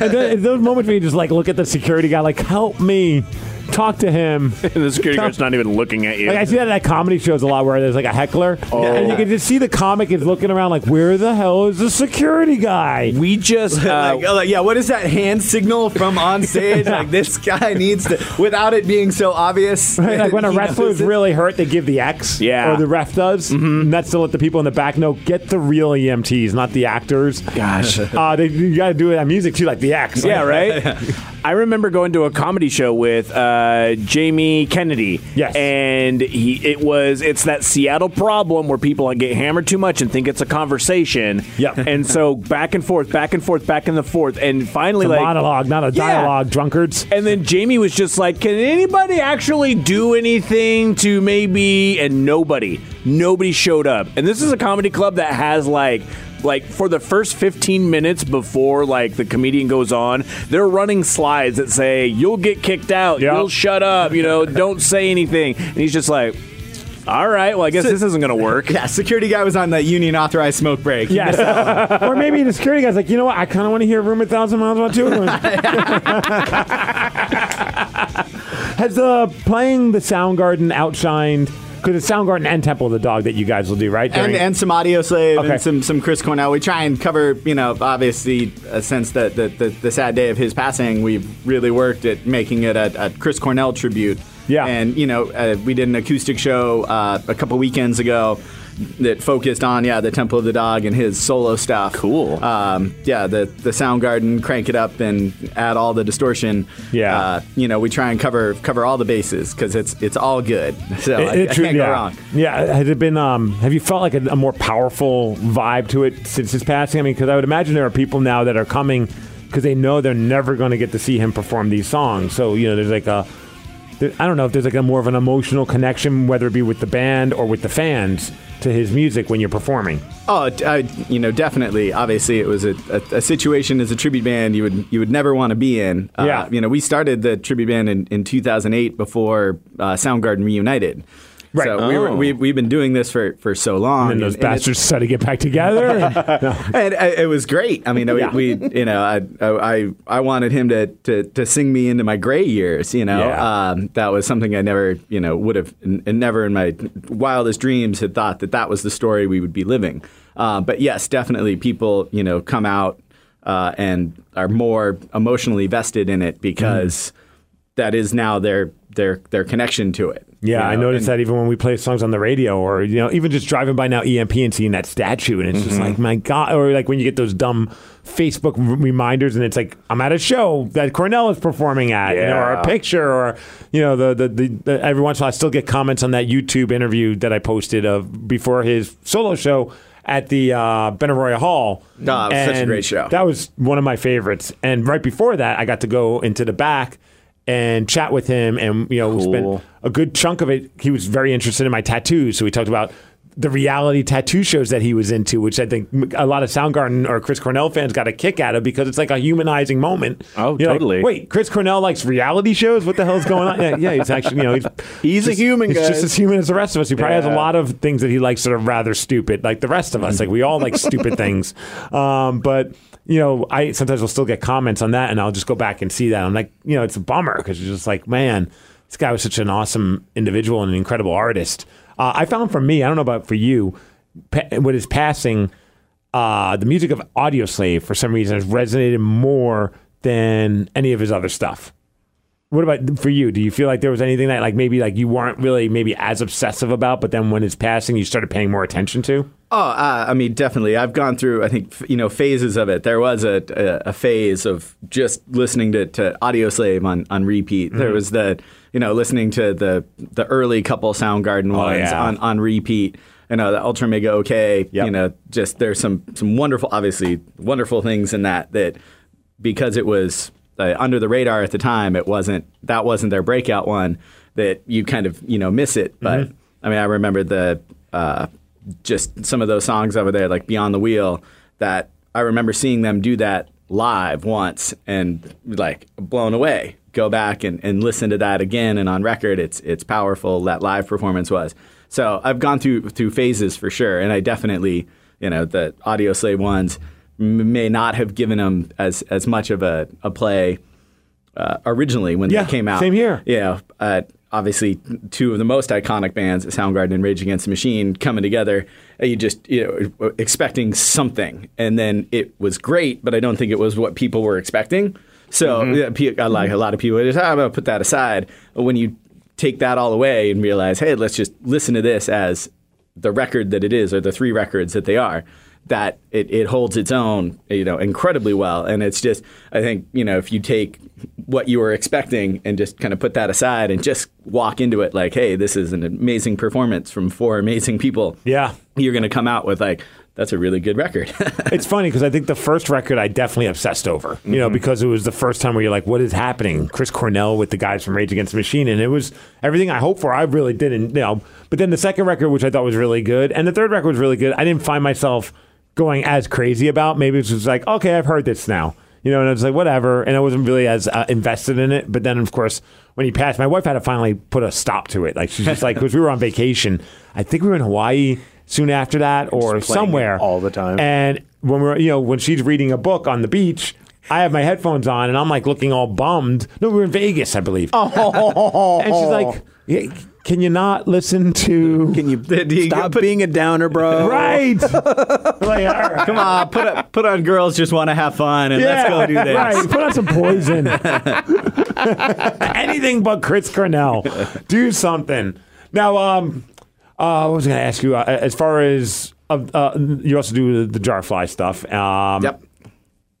[SPEAKER 2] And then- those moments where you just like look at the security guy, like, help me, talk to him.
[SPEAKER 3] the security guard's not even looking at you.
[SPEAKER 2] Like I see that at comedy shows a lot where there's like a heckler, and you can just see the comic is looking around like, where the hell is the security guy?
[SPEAKER 3] we just uh,
[SPEAKER 7] like, oh, like, yeah, what is that hand signal from on stage? like this guy needs to, without it being so obvious.
[SPEAKER 2] Right, like when a
[SPEAKER 7] he
[SPEAKER 2] wrestler is really hurt, they give the X.
[SPEAKER 3] Yeah.
[SPEAKER 2] Or the ref does. Mm-hmm. And that's to let the people in the back know get the real EMTs, not the actors.
[SPEAKER 3] Gosh.
[SPEAKER 2] Uh, they, you got to do it on music too, like the X.
[SPEAKER 3] Yeah, right. I remember going to a comedy show with uh, Uh, Jamie Kennedy.
[SPEAKER 2] Yes.
[SPEAKER 3] and he it was it's that Seattle problem where people get hammered too much and think it's a conversation.
[SPEAKER 2] Yeah,
[SPEAKER 3] and so back and forth, back and forth, back and the forth, and finally like
[SPEAKER 2] monologue, not a
[SPEAKER 3] Yeah.
[SPEAKER 2] dialogue, drunkards.
[SPEAKER 3] And then Jamie was just like, "Can anybody actually do anything to maybe?" And nobody, nobody showed up. And this is a comedy club that has like. Like for the first 15 minutes before like the comedian goes on, they're running slides that say you'll get kicked out,
[SPEAKER 2] Yep.
[SPEAKER 3] you'll shut up, you know, don't say anything. And he's just like, "All right, well I guess this isn't going to work."
[SPEAKER 7] Yeah, security guy was on the union authorized smoke break.
[SPEAKER 2] Yes. or maybe the security guy's like, you know what? I kind of want to hear Room a Thousand Miles About Two. Has uh, playing the Soundgarden outshined, because it's Soundgarden and Temple of the Dog that you guys will do, right?
[SPEAKER 7] And, and some Audioslave
[SPEAKER 2] Okay.
[SPEAKER 7] and some some Chris Cornell. We try and cover, you know, obviously, uh, since the, the, the, the sad day of his passing, we've really worked at making it a, a Chris Cornell tribute.
[SPEAKER 2] Yeah.
[SPEAKER 7] And, you know, uh, we did an acoustic show uh, a couple weekends ago that focused on, yeah, the Temple of the Dog and his solo stuff.
[SPEAKER 3] Cool.
[SPEAKER 7] Um, yeah, the, the Soundgarden, crank it up and add all the distortion.
[SPEAKER 2] Yeah.
[SPEAKER 7] Uh, you know, we try and cover cover all the bases because it's it's all good. So I, I
[SPEAKER 2] true-
[SPEAKER 7] can't
[SPEAKER 2] yeah.
[SPEAKER 7] go wrong.
[SPEAKER 2] Yeah, has it been? Um, have you felt like a, a more powerful vibe to it since his passing? I mean, because I would imagine there are people now that are coming because they know they're never going to get to see him perform these songs. So you know, there's like a, I don't know if there's like a more of an emotional connection, whether it be with the band or with the fans to his music when you're performing.
[SPEAKER 7] Oh, I, you know, definitely. Obviously, it was a, a, a situation as a tribute band you would you would never want to be in. Uh,
[SPEAKER 2] Yeah.
[SPEAKER 7] You know, we started the tribute band in, in 2008 before uh, Soundgarden reunited.
[SPEAKER 2] Right.
[SPEAKER 7] So we were,
[SPEAKER 3] Oh.
[SPEAKER 7] we, we've been doing this for, for so long.
[SPEAKER 2] And those
[SPEAKER 7] and
[SPEAKER 2] bastards decided to get back together. and-
[SPEAKER 7] and uh, it was great. I mean, we,
[SPEAKER 2] Yeah.
[SPEAKER 7] we you know, I, I I wanted him to, to, to sing me into my gray years. You know,
[SPEAKER 2] Yeah.
[SPEAKER 7] um, that was something I never, you know, would have, and never in my wildest dreams had thought that that was the story we would be living. Uh, but yes, definitely, people, you know, come out uh, and are more emotionally vested in it because that is now their their their connection to it.
[SPEAKER 2] Yeah,
[SPEAKER 7] you
[SPEAKER 2] I
[SPEAKER 7] know,
[SPEAKER 2] noticed
[SPEAKER 7] and-
[SPEAKER 2] that even when we play songs on the radio, or you know, even just driving by now EMP and seeing that statue, and it's
[SPEAKER 7] Mm-hmm.
[SPEAKER 2] just like my god, or like when you get those dumb Facebook reminders, and it's like I'm at a show that Cornell is performing at, you know, or a picture, or you know, the, the the, the every once in a while I still get comments on that YouTube interview that I posted of before his solo show at the uh, Benaroya Hall.
[SPEAKER 7] Oh, it was such a great show.
[SPEAKER 2] That was one of my favorites. And right before that, I got to go into the back and chat with him, and you know,
[SPEAKER 3] Cool.
[SPEAKER 2] spent a good chunk of it. He was very interested in my tattoos, so we talked about the reality tattoo shows that he was into, which I think a lot of Soundgarden or Chris Cornell fans got a kick out of because it's like a humanizing moment.
[SPEAKER 3] Oh,
[SPEAKER 2] You're like,
[SPEAKER 3] totally.
[SPEAKER 2] Wait, Chris Cornell likes reality shows? What the hell's going on? Yeah, yeah he's actually, you know, he's,
[SPEAKER 3] He's a human,
[SPEAKER 2] He's
[SPEAKER 3] guys.
[SPEAKER 2] just as human as the rest of us. He probably has a lot of things that he likes that are rather stupid, like the rest of us. Like we all like stupid things. Um, but you know, I sometimes will still get comments on that, and I'll just go back and see that. I'm like, you know, it's a bummer because you're just like, man, this guy was such an awesome individual and an incredible artist. Uh, I found for me, I don't know about for you, pa- with his passing, uh, the music of Audioslave for some reason has resonated more than any of his other stuff. What about for you? Do you feel like there was anything that like maybe like you weren't really maybe as obsessive about, but then when it's passing, you started paying more attention to?
[SPEAKER 7] Oh, uh, I mean, definitely. I've gone through, I think, f- you know, phases of it. There was a, a, a phase of just listening to, to Audioslave on, on repeat.
[SPEAKER 2] Mm-hmm.
[SPEAKER 7] There was the, you know, listening to the the early couple Soundgarden ones
[SPEAKER 2] Oh, yeah.
[SPEAKER 7] on, on repeat. You know, the Ultramega OK.
[SPEAKER 2] Yep.
[SPEAKER 7] You know, just there's some some wonderful, obviously wonderful things in that that because it was uh, under the radar at the time, it wasn't that wasn't their breakout one that you kind of you know miss it. But
[SPEAKER 2] Mm-hmm.
[SPEAKER 7] I mean, I remember the uh, just some of those songs over there, like Beyond the Wheel, that I remember seeing them do that live once and like blown away. Go back and, and listen to that again and on record, it's it's powerful. That live performance was. So I've gone through through phases for sure, and I definitely you know the Audioslave ones may not have given them as as much of a, a play uh, originally when
[SPEAKER 2] Yeah,
[SPEAKER 7] they came out.
[SPEAKER 2] same here.
[SPEAKER 7] Yeah, uh, obviously two of the most iconic bands, Soundgarden and Rage Against the Machine, coming together. uh, You just you know expecting something, and then it was great, but I don't think it was what people were expecting. So
[SPEAKER 2] Mm-hmm.
[SPEAKER 7] yeah, I like a lot of people "Ah, I'm gonna put that aside. But when you take that all away and realize, hey, let's just listen to this as the record that it is, or the three records that they are, that it, it holds its own, you know, incredibly well. And it's just, I think, you know, if you take what you were expecting and just kind of put that aside and just walk into it like, hey, this is an amazing performance from four amazing people.
[SPEAKER 2] Yeah.
[SPEAKER 7] You're going to come out with like, that's a really good record.
[SPEAKER 2] It's funny because I think the first record I definitely obsessed over, you know, because it was the first time where you're like, what is happening? Chris Cornell with the guys from Rage Against the Machine. And it was everything I hoped for. I really didn't, you know. But then the second record, which I thought was really good, and the third record was really good, I didn't find myself going as crazy about. Maybe it was just like, okay, I've heard this now. You know, and I was like, whatever. And I wasn't really as uh, invested in it. But then, of course, when he passed, my wife had to finally put a stop to it. Like, she's just like, because we were on vacation. I think we were in Hawaii soon after that or somewhere.
[SPEAKER 3] all the time.
[SPEAKER 2] And when we're, you know, when she's reading a book on the beach, I have my headphones on and I'm like looking all bummed. No, we were in Vegas, I believe. Oh. And she's like, "Yeah, can you not listen to.
[SPEAKER 3] Can you
[SPEAKER 7] he
[SPEAKER 3] stop
[SPEAKER 7] put-
[SPEAKER 3] being a downer, bro?
[SPEAKER 2] Right. like, right.
[SPEAKER 7] Come on, put on, put on girls just want to have fun and let's go do this.
[SPEAKER 2] Right. Put on some poison. Anything but Chris Cornell. Do something. Now, um, uh, what was going to ask you? Uh, as far as uh, uh, you also do the, the jar fly stuff. Um,
[SPEAKER 7] Yep.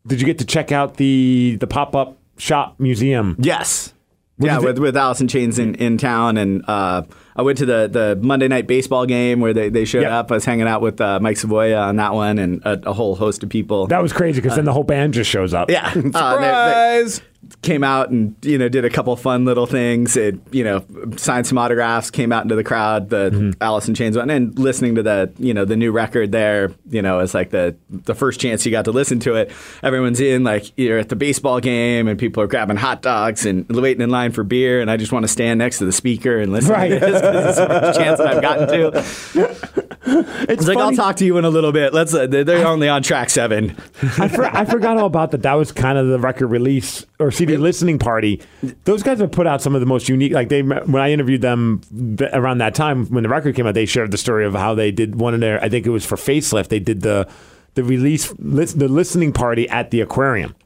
[SPEAKER 2] Did you get to check out the the pop up shop museum?
[SPEAKER 7] Yes.
[SPEAKER 2] What
[SPEAKER 7] yeah, with, with Alice in Chains in, in town. And uh, I went to the, the Monday night baseball game where they, they showed
[SPEAKER 2] Yeah.
[SPEAKER 7] up. I was hanging out with uh, Mike Savoya on that one and a, a whole host of people.
[SPEAKER 2] That was crazy because then the whole band just shows up.
[SPEAKER 7] yeah. Uh, they- they-
[SPEAKER 3] Surprise!
[SPEAKER 7] came out and you know did a couple fun little things. It you know signed some autographs, came out into the crowd. The
[SPEAKER 2] Mm-hmm.
[SPEAKER 7] Alice in Chains one, and listening to the you know the new record there. You know, it's like the the first chance you got to listen to it. Everyone's in like you're at the baseball game, and people are grabbing hot dogs and waiting in line for beer. And I just want to stand next to the speaker and listen
[SPEAKER 2] Right.
[SPEAKER 7] this it's the first chance that I've gotten to.
[SPEAKER 2] It's
[SPEAKER 7] It's like I'll talk to you in a little bit. Let's. Uh, they're they're only on track seven.
[SPEAKER 2] I, for, I forgot all about that. That was kind of the record release or CD listening party. Those guys have put out some of the most unique. Like they, when I interviewed them around that time when the record came out, they shared the story of how they did one of their. I think it was for Facelift. They did the the release the listening party at the aquarium,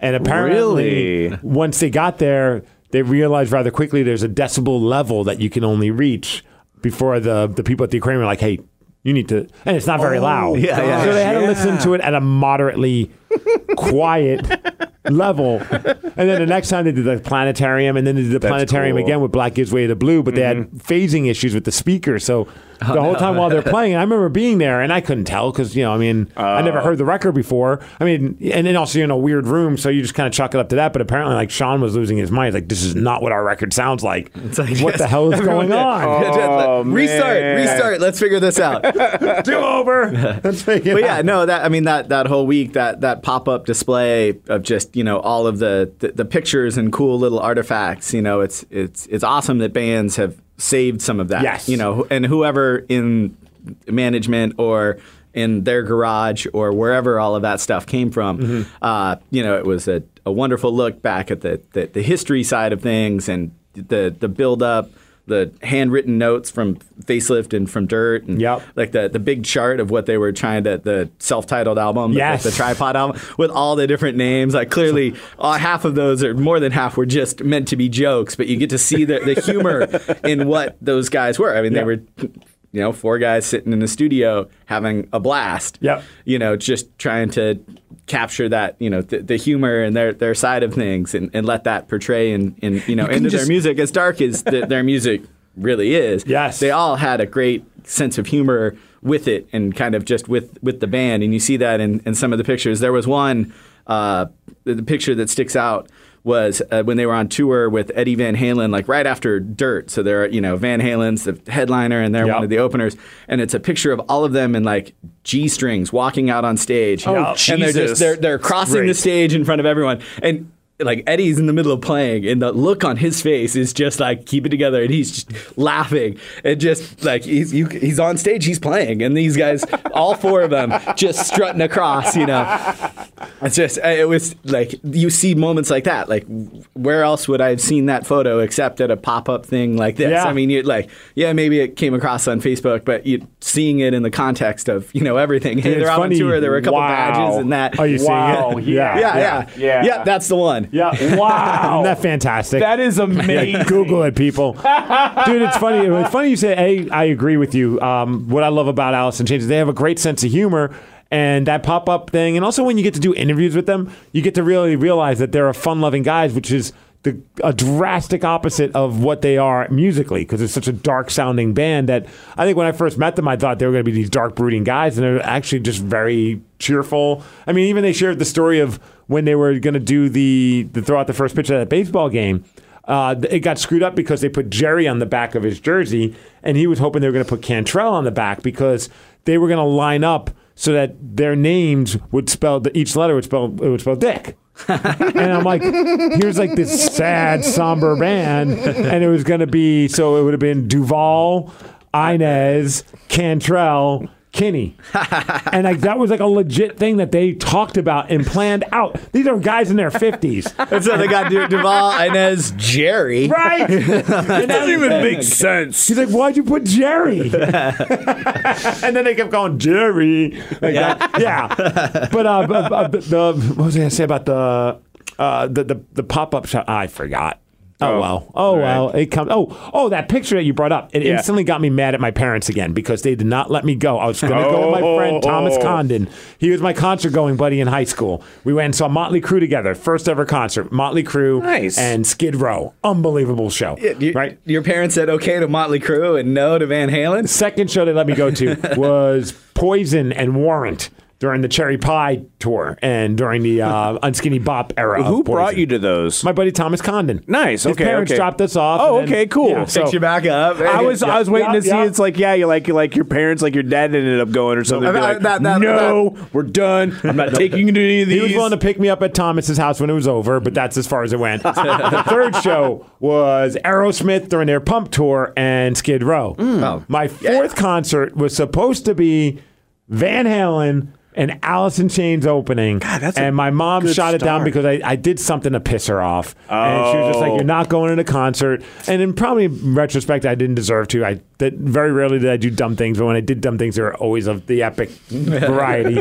[SPEAKER 2] and apparently
[SPEAKER 3] Really?
[SPEAKER 2] once they got there, they realized rather quickly there's a decibel level that you can only reach before the the people at the aquarium are like, hey. You need to, and it's not very oh, loud.
[SPEAKER 7] yeah, yeah.
[SPEAKER 2] So they had to listen to it at a moderately quiet level. And then the next time they did the planetarium, and then they did the planetarium
[SPEAKER 3] cool.
[SPEAKER 2] again with Black Gives Way to Blue, but they had mm-hmm. phasing issues with the speaker. So the whole time while they're playing, I remember being there and I couldn't tell because, you know, I mean, I never heard the oh. record before. I mean, and then also you're in a weird room, so you just kind of chalk it up to that. But apparently, like, Sean was losing his mind. He's like, this is not what our record sounds like.
[SPEAKER 7] like,
[SPEAKER 2] what the hell is going
[SPEAKER 7] did.
[SPEAKER 2] on?
[SPEAKER 3] Oh,
[SPEAKER 7] restart,
[SPEAKER 3] man.
[SPEAKER 7] restart. Let's figure this out.
[SPEAKER 2] Do over. Let's make it
[SPEAKER 7] but yeah, no, that I mean that that whole week, that that pop up display of just you know all of the, the the pictures and cool little artifacts. You know, it's it's it's awesome that bands have saved some of that.
[SPEAKER 2] Yes.
[SPEAKER 7] you know, and whoever in management or in their garage or wherever all of that stuff came from,
[SPEAKER 2] Mm-hmm.
[SPEAKER 7] uh, you know, it was a, a wonderful look back at the, the the history side of things and the the build up. The handwritten notes from Facelift and from Dirt, and
[SPEAKER 2] Yep.
[SPEAKER 7] like the the big chart of what they were trying to the self-titled album, the-
[SPEAKER 2] Yes.
[SPEAKER 7] the, tripod album with all the different names. Like clearly, uh, half of those or more than half were just meant to be jokes, but you get to see the, the humor in what those guys were. I mean,
[SPEAKER 2] Yeah.
[SPEAKER 7] they were. You know, four guys sitting in the studio having a blast.
[SPEAKER 2] Yep.
[SPEAKER 7] You know, just trying to capture that, you know, the, the humor and their, their side of things and, and let that portray in, in you know,
[SPEAKER 3] can
[SPEAKER 7] into their music as dark as the, their music really is.
[SPEAKER 2] Yes.
[SPEAKER 7] They all had a great sense of humor with it and kind of just with, with the band. And you see that in, in some of the pictures. There was one, uh, the picture that sticks out was uh, when they were on tour with Eddie Van Halen, like right after Dirt. So they're, you know, Van Halen's the headliner and they're
[SPEAKER 2] Yep.
[SPEAKER 7] one of the openers. And it's a picture of all of them in like G strings walking out on stage.
[SPEAKER 3] Oh,
[SPEAKER 7] and they're just, they're, they're crossing the stage in front of everyone. And like Eddie's in the middle of playing, and the look on his face is just like keep it together, and he's just laughing, and just like he's you, he's on stage, he's playing, and these guys, all four of them, just strutting across, you know. It's just it was like you see moments like that. Like where else would I have seen that photo except at a pop up thing like this?
[SPEAKER 2] Yeah.
[SPEAKER 7] I mean, you like yeah, maybe it came across on Facebook, but you seeing it in the context of you know everything. Hey,
[SPEAKER 2] It's
[SPEAKER 7] they're out
[SPEAKER 2] funny.
[SPEAKER 7] on tour. There were a couple
[SPEAKER 2] Wow.
[SPEAKER 7] badges and that.
[SPEAKER 2] Are you seeing
[SPEAKER 3] Wow,
[SPEAKER 2] it?
[SPEAKER 3] yeah.
[SPEAKER 7] yeah, yeah,
[SPEAKER 3] Yeah.
[SPEAKER 7] yeah, That's the one.
[SPEAKER 2] Yeah.
[SPEAKER 3] Wow.
[SPEAKER 2] Isn't that fantastic?
[SPEAKER 3] That is
[SPEAKER 2] Yeah,
[SPEAKER 3] amazing.
[SPEAKER 2] Google it, people. Dude, it's funny. It's funny you say, hey, I agree with you. Um, what I love about Alice in Chains is they have a great sense of humor and that pop up thing. And also, when you get to do interviews with them, you get to really realize that they're a fun loving guys, which is the, a drastic opposite of what they are musically because it's such a dark sounding band that I think when I first met them, I thought they were going to be these dark, brooding guys, and they're actually just very cheerful. I mean, even they shared the story of when they were going to do the, the throw out the first pitch of that baseball game. Uh, it got screwed up because they put Jerry on the back of his jersey, and he was hoping they were going to put Cantrell on the back because they were going to line up so that their names would spell each letter would spell would spell Dick. and I'm like, here's like this sad, somber band, and it was to be so it would have been DuVall, Inez, Cantrell. Kinney, and like that was like a legit thing that they talked about and planned out. These are guys in their fifties,
[SPEAKER 7] And so they got Du- DuVall, Inez, Jerry.
[SPEAKER 2] right?
[SPEAKER 3] It doesn't even make sense.
[SPEAKER 2] He's like, why'd you put Jerry? and then they kept going, Jerry. Like that. yeah. But uh, b- b- the what was I gonna say about the uh, the the, the pop up shop? I forgot. Oh, well. Oh well. Oh, it comes. Oh oh that picture that you brought up. It
[SPEAKER 3] Yeah.
[SPEAKER 2] instantly got me mad at my parents again because they did not let me go. I was going to go with my friend oh. Thomas
[SPEAKER 3] Oh.
[SPEAKER 2] Condon. He was my concert going buddy in high school. We went and saw Motley Crue together. First ever concert. Motley Crue
[SPEAKER 3] Nice.
[SPEAKER 2] and Skid Row. Unbelievable show.
[SPEAKER 7] You-
[SPEAKER 2] right.
[SPEAKER 7] Your parents said okay to Motley Crue and no to Van Halen.
[SPEAKER 2] Second show they let me go to was Poison and Warrant during the Cherry Pie tour and during the uh, Unskinny Bop era.
[SPEAKER 3] Who
[SPEAKER 2] of
[SPEAKER 3] brought you to those?
[SPEAKER 2] My buddy Thomas Condon.
[SPEAKER 3] Nice,
[SPEAKER 2] His
[SPEAKER 3] okay,
[SPEAKER 2] parents
[SPEAKER 3] okay.
[SPEAKER 2] dropped us off.
[SPEAKER 3] Oh,
[SPEAKER 2] then-
[SPEAKER 3] okay, cool.
[SPEAKER 2] yeah,
[SPEAKER 7] Picked
[SPEAKER 2] so-
[SPEAKER 7] you back up.
[SPEAKER 3] I was I was waiting
[SPEAKER 2] yeah,
[SPEAKER 3] to see.
[SPEAKER 2] yeah.
[SPEAKER 3] It's like yeah, you like you like your parents, like your dad ended up going or something.
[SPEAKER 7] I-
[SPEAKER 3] Be
[SPEAKER 7] I-
[SPEAKER 3] like,
[SPEAKER 7] that- that-
[SPEAKER 3] no, we're done. I'm not taking you to any of these.
[SPEAKER 2] He was willing to pick me up at Thomas's house when it was over, but that's as far as it went. the third show was Aerosmith during their Pump tour and Skid Row.
[SPEAKER 7] Oh.
[SPEAKER 2] My fourth concert was supposed to be Van Halen and Alice in Chains opening.
[SPEAKER 3] that's a
[SPEAKER 2] and my mom shot it down because I, I did something to piss her off. And she was just like,
[SPEAKER 3] Oh.
[SPEAKER 2] You're not going to the concert. And in probably in retrospect, I didn't deserve to. I that very rarely did I do dumb things, but when I did dumb things, they were always of the epic variety.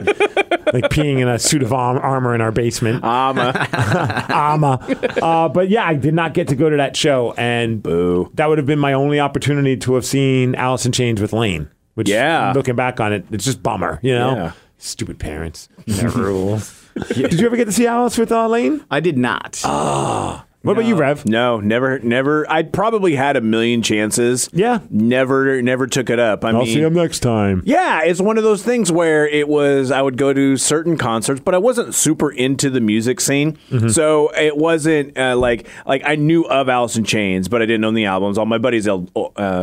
[SPEAKER 2] like peeing in a suit of arm- armor in our basement.
[SPEAKER 3] Uh,
[SPEAKER 2] Ama. Uh, but yeah, I did not get to go to that show, and
[SPEAKER 3] Boo.
[SPEAKER 2] that would have been my only opportunity to have seen Alice in Chains with Lane. Which,
[SPEAKER 3] Yeah.
[SPEAKER 2] looking back on it, it's just bummer, you know.
[SPEAKER 3] Yeah.
[SPEAKER 2] Stupid parents, their rules. Did you ever get to see Alice with Lane?
[SPEAKER 7] I did not. Ah.
[SPEAKER 2] What about you, Rev?
[SPEAKER 3] No, never, never. I probably had a million chances.
[SPEAKER 2] Yeah.
[SPEAKER 3] never, never took it up. I
[SPEAKER 2] I'll
[SPEAKER 3] mean,
[SPEAKER 2] see him next time.
[SPEAKER 3] Yeah, it's one of those things where it was I would go to certain concerts, but I wasn't super into the music scene,
[SPEAKER 2] Mm-hmm.
[SPEAKER 3] so it wasn't uh, like like I knew of Alice in Chains, but I didn't own the albums. All my buddies, uh,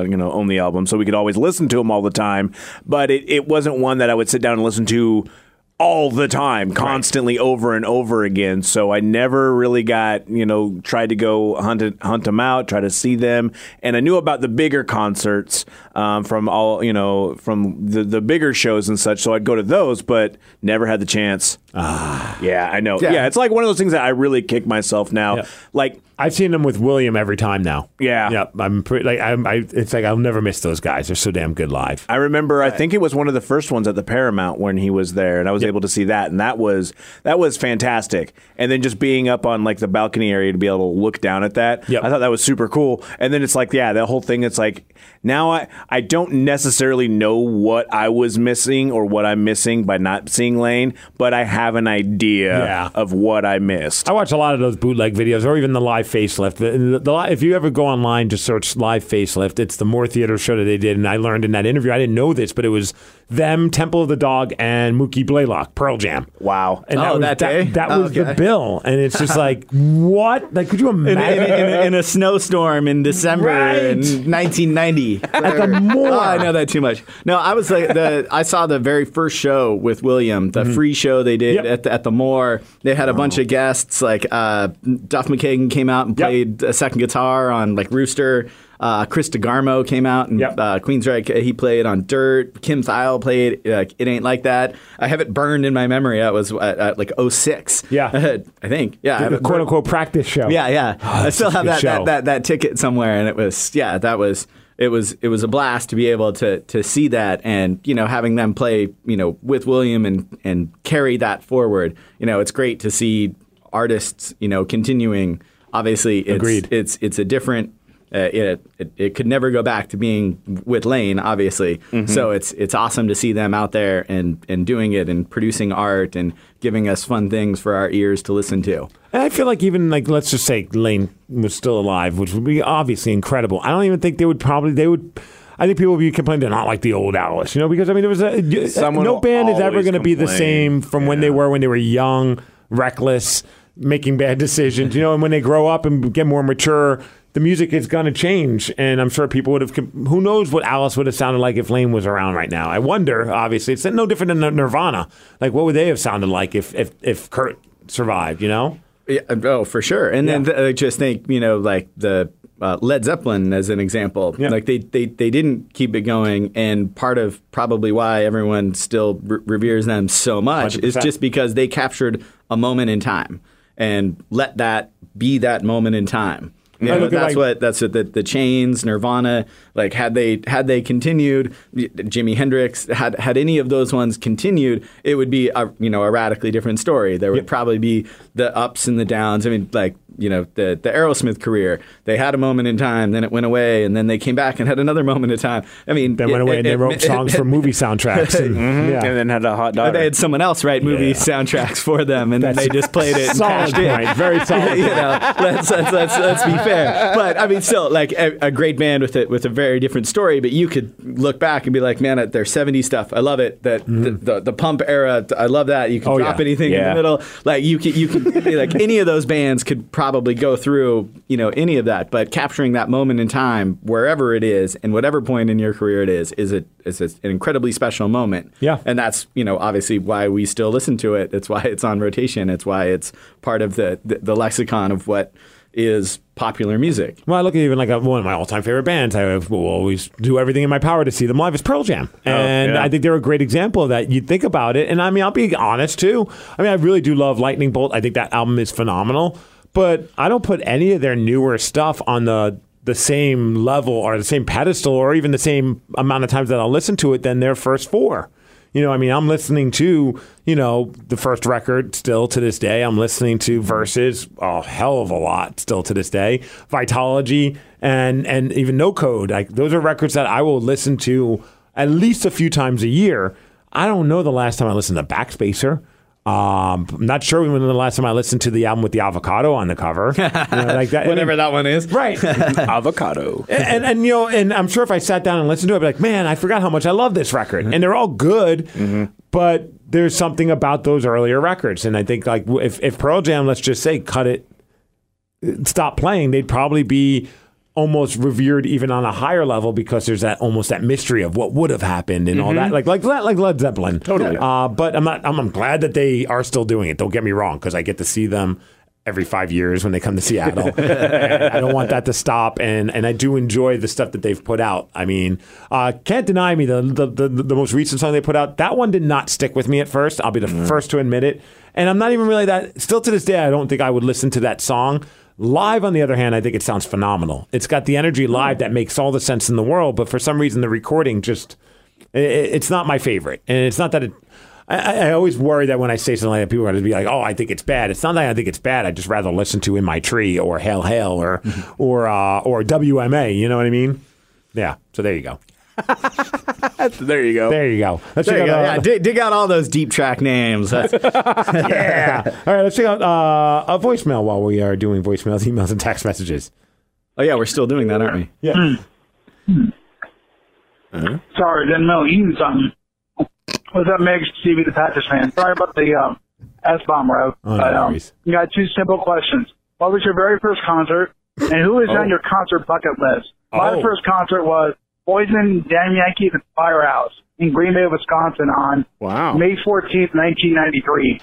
[SPEAKER 3] you know, own the albums, so we could always listen to them all the time. But it, it wasn't one that I would sit down and listen to all the time, constantly over and over again. So I never really got, you know, tried to go hunt it, hunt them out, try to see them. And I knew about the bigger concerts um, from all, you know, from the, the bigger shows and such. So I'd go to those, but never had the chance. Ah, yeah, I know.
[SPEAKER 7] Yeah.
[SPEAKER 3] Yeah, it's like one of those things that I really kick myself now.
[SPEAKER 2] Yeah.
[SPEAKER 3] Like,
[SPEAKER 2] I've seen them with William every time now.
[SPEAKER 3] Yeah.
[SPEAKER 2] Yep. I'm pretty like I'm. I, it's like I'll never miss those guys. They're so damn good live.
[SPEAKER 3] I remember. I think it was one of the first ones at the Paramount when he was there, and I was able to see that, and that was that was fantastic. And then just being up on like the balcony area to be able to look down at that,
[SPEAKER 2] Yep.
[SPEAKER 3] I thought that was super cool. And then it's like, yeah, the whole thing. It's like now I I don't necessarily know what I was missing or what I'm missing by not seeing Lane, but I have an idea
[SPEAKER 2] Yeah.
[SPEAKER 3] of what I missed.
[SPEAKER 2] I watch a lot of those bootleg videos, or even the live facelift. The, the, the if you ever go online to search live facelift, it's the Moore Theater show that they did, and I learned in that interview. I didn't know this, but it was them, Temple of the Dog, and Mookie Blaylock, Pearl Jam.
[SPEAKER 3] Wow.
[SPEAKER 2] And
[SPEAKER 7] Oh,
[SPEAKER 2] that was,
[SPEAKER 7] that day?
[SPEAKER 2] That,
[SPEAKER 7] Oh,
[SPEAKER 2] was the bill, and it's just like what? Like, could you
[SPEAKER 7] in, in,
[SPEAKER 2] imagine?
[SPEAKER 7] in, in a snowstorm in December
[SPEAKER 2] Right.
[SPEAKER 7] in 1990
[SPEAKER 2] At the Moore.
[SPEAKER 7] Oh, I know that too much. No, I was like the I saw the very first show with William, the free show they did
[SPEAKER 2] Yep.
[SPEAKER 7] at the, at the Moore. They had a bunch of guests like uh, Duff McKagan came out and
[SPEAKER 2] Yep.
[SPEAKER 7] played a second guitar on like Rooster. Uh, Chris DeGarmo came out and
[SPEAKER 2] Yep.
[SPEAKER 7] uh, Queensryche. He played on Dirt. Kim Thayil played uh, It Ain't Like That. I have it burned in my memory. That was at, at like 06.
[SPEAKER 2] Yeah.
[SPEAKER 7] I think. Yeah, I have
[SPEAKER 2] the quote unquote practice show.
[SPEAKER 7] yeah, yeah. I still have that, that, that that ticket somewhere, and it was yeah, that was it was it was a blast to be able to to see that, and you know having them play you know with William and and carry that forward. You know, it's great to see artists you know continuing. Obviously, it's
[SPEAKER 2] Agreed.
[SPEAKER 7] it's it's a different. Uh, it, it it could never go back to being with Lane, obviously. So it's it's awesome to see them out there and and doing it and producing art and giving us fun things for our ears to listen to.
[SPEAKER 2] And I feel like even like let's just say Lane was still alive, which would be obviously incredible. I don't even think they would probably they would. I think people would be complaining they're not like the old Alice, you know, because I mean there was a
[SPEAKER 3] Someone
[SPEAKER 2] no band is ever going to be the same from when they were when they were young, reckless, making bad decisions, you know, and when they grow up and get more mature. The music is going to change, and I'm sure people would have. Who knows what Alice would have sounded like if Lane was around right now? I wonder. Obviously, it's no different than Nirvana. Like, what would they have sounded like if if if Kurt survived? You know?
[SPEAKER 7] Yeah, oh, for sure. And then
[SPEAKER 2] Yeah.
[SPEAKER 7] th- I just think, you know, like the uh, Led Zeppelin as an example.
[SPEAKER 2] Yeah.
[SPEAKER 7] Like they, they, they didn't keep it going. And part of probably why everyone still re- reveres them so much is
[SPEAKER 2] 100%.
[SPEAKER 7] just because they captured a moment in time and let that be that moment in time. That's
[SPEAKER 2] like-
[SPEAKER 7] what that's what the, the chains, Nirvana. Like had they had they continued, Jimi Hendrix had had any of those ones continued, it would be a you know a radically different story. There would
[SPEAKER 2] Yep.
[SPEAKER 7] probably be the ups and the downs. I mean, like you know the the Aerosmith career, they had a moment in time, then it went away, and then they came back and had another moment in time. I mean,
[SPEAKER 2] Then went
[SPEAKER 7] it-
[SPEAKER 2] away and
[SPEAKER 7] it-
[SPEAKER 2] they
[SPEAKER 7] it-
[SPEAKER 2] wrote songs for movie soundtracks. And, mm-hmm. yeah.
[SPEAKER 3] And then had a hot daughter.
[SPEAKER 7] They had someone else write movie
[SPEAKER 2] Yeah.
[SPEAKER 7] soundtracks for them, and then they just played it
[SPEAKER 2] solid
[SPEAKER 7] cashed in.
[SPEAKER 2] point. Very solid.
[SPEAKER 7] you know, let's, let's, let's, let's be fair. But I mean, still, like a, a great band with it with a very different story. But you could look back and be like, man, at their '70s stuff, I love it. That mm-hmm. the, the, the pump era, I love that. You can
[SPEAKER 2] Oh,
[SPEAKER 7] drop
[SPEAKER 2] yeah.
[SPEAKER 7] anything in the middle. Like you could, you could be like any of those bands could probably go through, you know, any of that. But capturing that moment in time, wherever it is, and whatever point in your career it is, is it is an incredibly special moment.
[SPEAKER 2] Yeah.
[SPEAKER 7] And that's, you know, obviously why we still listen to it. It's why it's on rotation. It's why it's part of the, the, the lexicon of what is popular music.
[SPEAKER 2] Well, I look at even like a, one of my all-time favorite bands. I will always do everything in my power to see them live. Is Pearl Jam, oh, and
[SPEAKER 3] yeah.
[SPEAKER 2] I think they're a great example of that. You think about it, and I mean, I'll be honest too. I mean, I really do love Lightning Bolt. I think that album is phenomenal, but I don't put any of their newer stuff on the the same level or the same pedestal or even the same amount of times that I'll listen to it than their first four. You know, I mean, I'm listening to, you know, the first record still to this day. I'm listening to mm-hmm. Vs. a hell of a lot still to this day. Vitology and and even No Code. Like those are records that I will listen to at least a few times a year. I don't know the last time I listened to Backspacer Um, I'm not sure when the last time I listened to the album with the avocado on the cover. You know, like that.
[SPEAKER 7] Whatever that one is.
[SPEAKER 2] Right.
[SPEAKER 3] Avocado.
[SPEAKER 2] and, and, and, you know, and I'm sure if I sat down and listened to it, I'd be like, man, I forgot how much I love this record. And they're all good, but there's something about those earlier records. And I think like if, if Pearl Jam, let's just say, cut it, stop playing, they'd probably be almost revered even on a higher level because there's that almost that mystery of what would have happened and all that. Like like like Led Zeppelin. Totally. Uh, but I'm not I'm, I'm glad that they are still doing it. Don't get me wrong because I get to see them every five years when they come to Seattle. I don't want that to stop and and I do enjoy the stuff that they've put out. I mean uh, can't deny me the, the the the most recent song they put out that one did not stick with me at first. I'll be the first to admit it. And I'm not even really that still to this day I don't think I would listen to that song Live, on the other hand, I think it sounds phenomenal. It's got the energy live that makes all the sense in the world, but for some reason, the recording just, i- i it's not my favorite. And it's not that it, I, I I always worry that when I say something like that, people are going to be like, oh, I think it's bad. It's not that I think it's bad. I'd just rather listen to In My Tree or Hail Hail or, or, uh, or WMA. You know what I mean? Yeah. So there you go.
[SPEAKER 3] There you go.
[SPEAKER 2] There you go. Let's
[SPEAKER 7] There you
[SPEAKER 2] check
[SPEAKER 7] go.
[SPEAKER 2] out,
[SPEAKER 7] Yeah,
[SPEAKER 2] uh,
[SPEAKER 7] dig, dig out all those deep track names.
[SPEAKER 2] Yeah. All right. Let's check out uh, a voicemail while we are doing voicemails, emails, and text messages.
[SPEAKER 7] oh yeah, we're still doing that, aren't we?
[SPEAKER 2] Yeah.
[SPEAKER 8] Sorry, didn't know you knew something. What's up, Migs? Stevie the Packers fan. Sorry about the um, S bomb route.
[SPEAKER 2] Oh, no
[SPEAKER 8] but um, you got two simple questions. What was your very first concert, and who is on your concert bucket list? My
[SPEAKER 2] Oh.
[SPEAKER 8] first concert was Poison, Damn Yankees, and Firehouse in Green Bay, Wisconsin on
[SPEAKER 3] Wow.
[SPEAKER 8] May 14th, 1993.